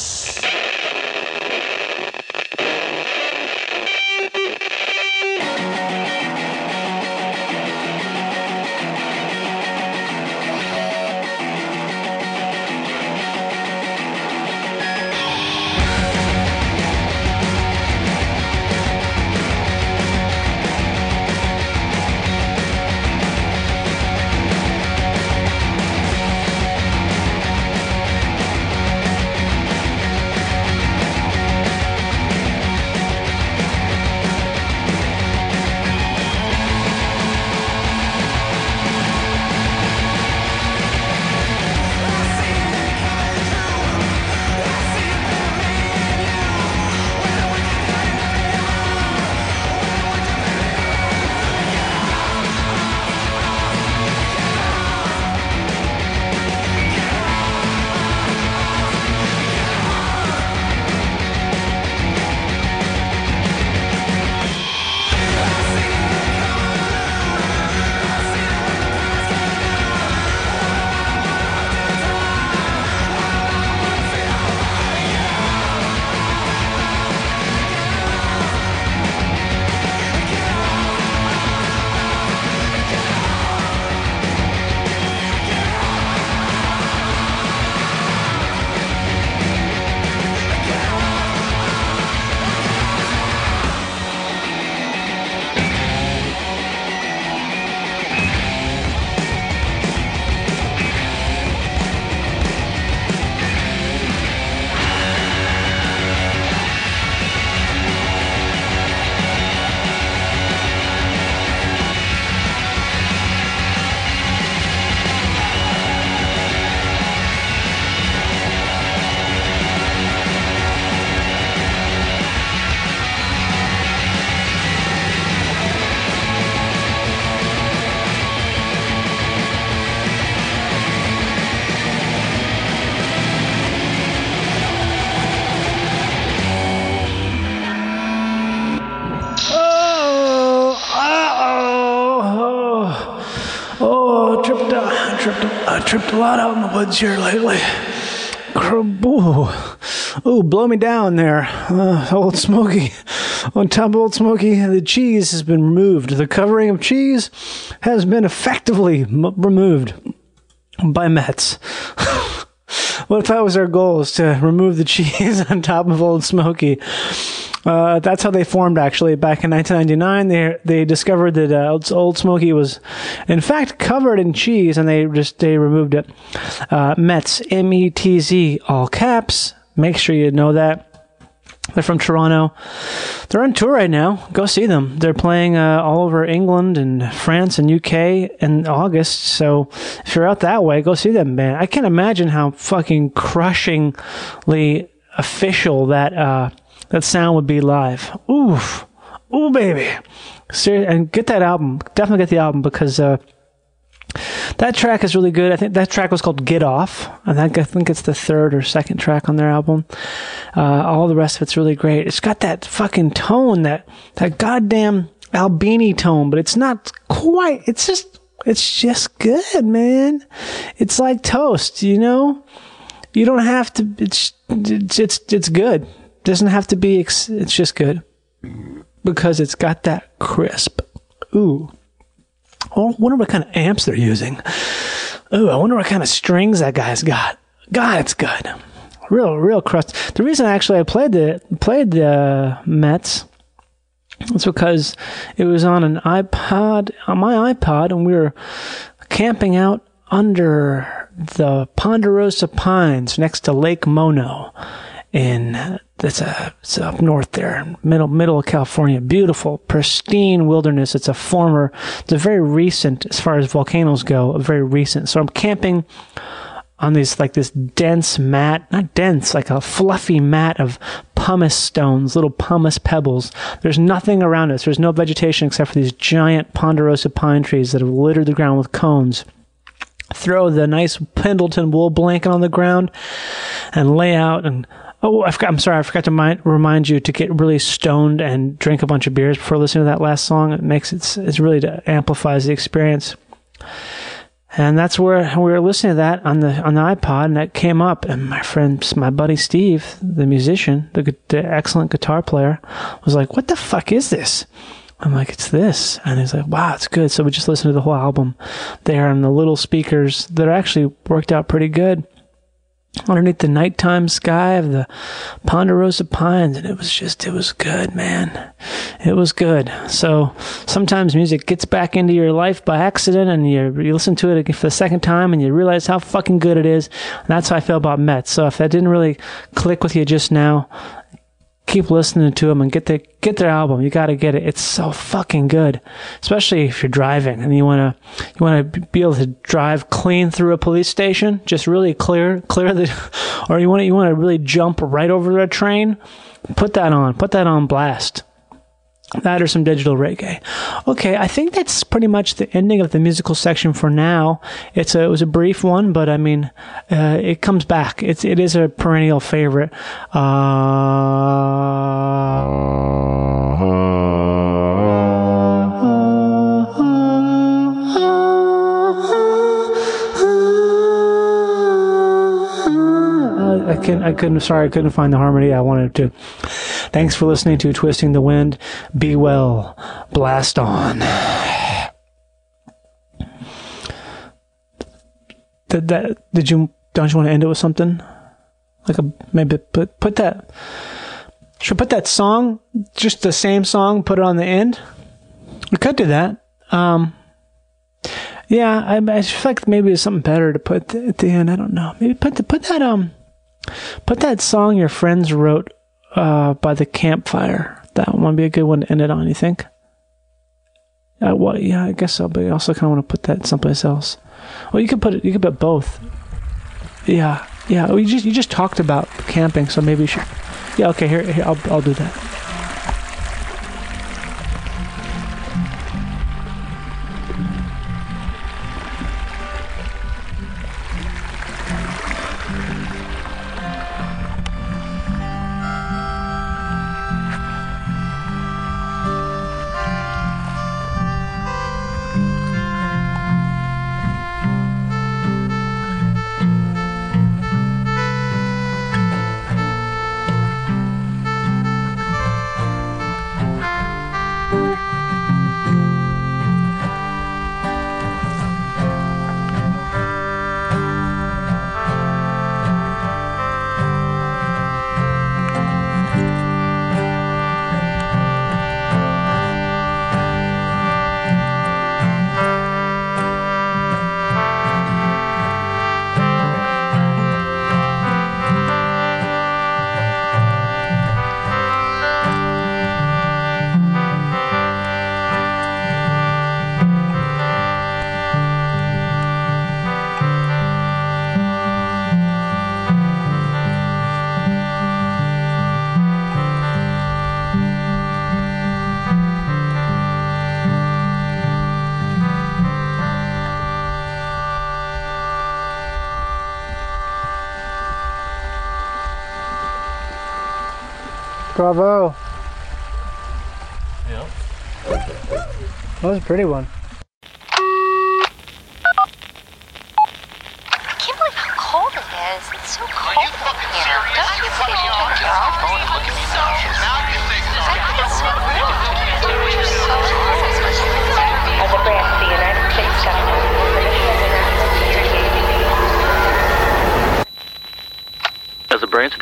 Woods here lately. Ooh, ooh, blow me down there. Uh, old Smoky. On top of Old Smoky, the cheese has been removed. The covering of cheese has been effectively m- removed by METZ. what if that was our goal, is to remove the cheese on top of Old Smoky? Uh, that's how they formed actually back in 1999. They they discovered that uh, Old, Smoky was, in fact, covered in cheese, and they just they removed it. Uh, METZ, M E T Z, all caps. Make sure you know that. They're from Toronto. They're on tour right now. Go see them. They're playing uh, all over England and France and UK in August. So if you're out that way, go see them, man. I can't imagine how fucking crushingly official that uh, that sound would be live. Oof, ooh, baby. And get that album. Definitely get the album because uh, that track is really good. I think that track was called "Get Off." I think I think it's the third or second track on their album. Uh, all the rest of it's really great. It's got that fucking tone, that that goddamn Albini tone, but it's not quite. It's just It's just good, man. It's like toast, you know? You don't have to it's it's it's, it's good. Doesn't have to be ex- it's just good because it's got that crisp. Ooh. I wonder what kind of amps they're using. Ooh, I wonder what kind of strings that guy's got. God, it's good. Real, real crust. The reason actually I played the played the METZ was because it was on an iPod, on my iPod, and we were camping out under the Ponderosa Pines next to Lake Mono in that's a it's up north there, middle middle of California. Beautiful, pristine wilderness. It's a former, it's a very recent as far as volcanoes go, a very recent. So I'm camping on these like this dense mat, not dense, like a fluffy mat of pumice stones, little pumice pebbles. There's nothing around us. There's no vegetation except for these giant ponderosa pine trees that have littered the ground with cones. Throw the nice Pendleton wool blanket on the ground and lay out and Oh, I I'm sorry. I forgot to mind, remind you to get really stoned and drink a bunch of beers before listening to that last song. It makes it, it's really amplifies the experience. And that's where we were listening to that on the on the iPod, and that came up. And my friend, my buddy Steve, the musician, the, the excellent guitar player, was like, "What the fuck is this?" I'm like, "It's this," and he's like, "Wow, it's good." So we just listened to the whole album there on the little speakers that actually worked out pretty good underneath the nighttime sky of the ponderosa pines and it was just it was good man. It was good. So sometimes music gets back into your life by accident and you, you listen to it for the second time and you realize how fucking good it is. And that's how i feel about METZ. So if that didn't really click with you just now keep listening to them and get their get their album. You got to get it. It's so fucking good, especially if you're driving and you want to you want to be able to drive clean through a police station, just really clear clear the, or you want to you want to really jump right over a train. Put that on. Put that on blast. That or some digital reggae. Okay, I think that's pretty much the ending of the musical section for now. It's a, it was a brief one, but I mean, uh, it comes back. It's it is a perennial favorite. Uh, I can I couldn't sorry I couldn't find the harmony I wanted to. Thanks for listening to Twisting the Wind. Be well. Blast on. Did that did you don't you want to end it with something? Like a maybe put put that should put that song just the same song put it on the end? We could do that. Um yeah, I, I feel like maybe it's something better to put at the end. I don't know. Maybe put the, put that um put that song your friends wrote uh, by the campfire. That one would be a good one to end it on. You think? Uh, well, yeah, I guess so. But I also kind of want to put that someplace else. Well, you could put it. You could put both. Yeah, yeah. Well, you just you just talked about camping, so maybe you should. Yeah. Okay. Here, here I'll I'll do that. Pretty one.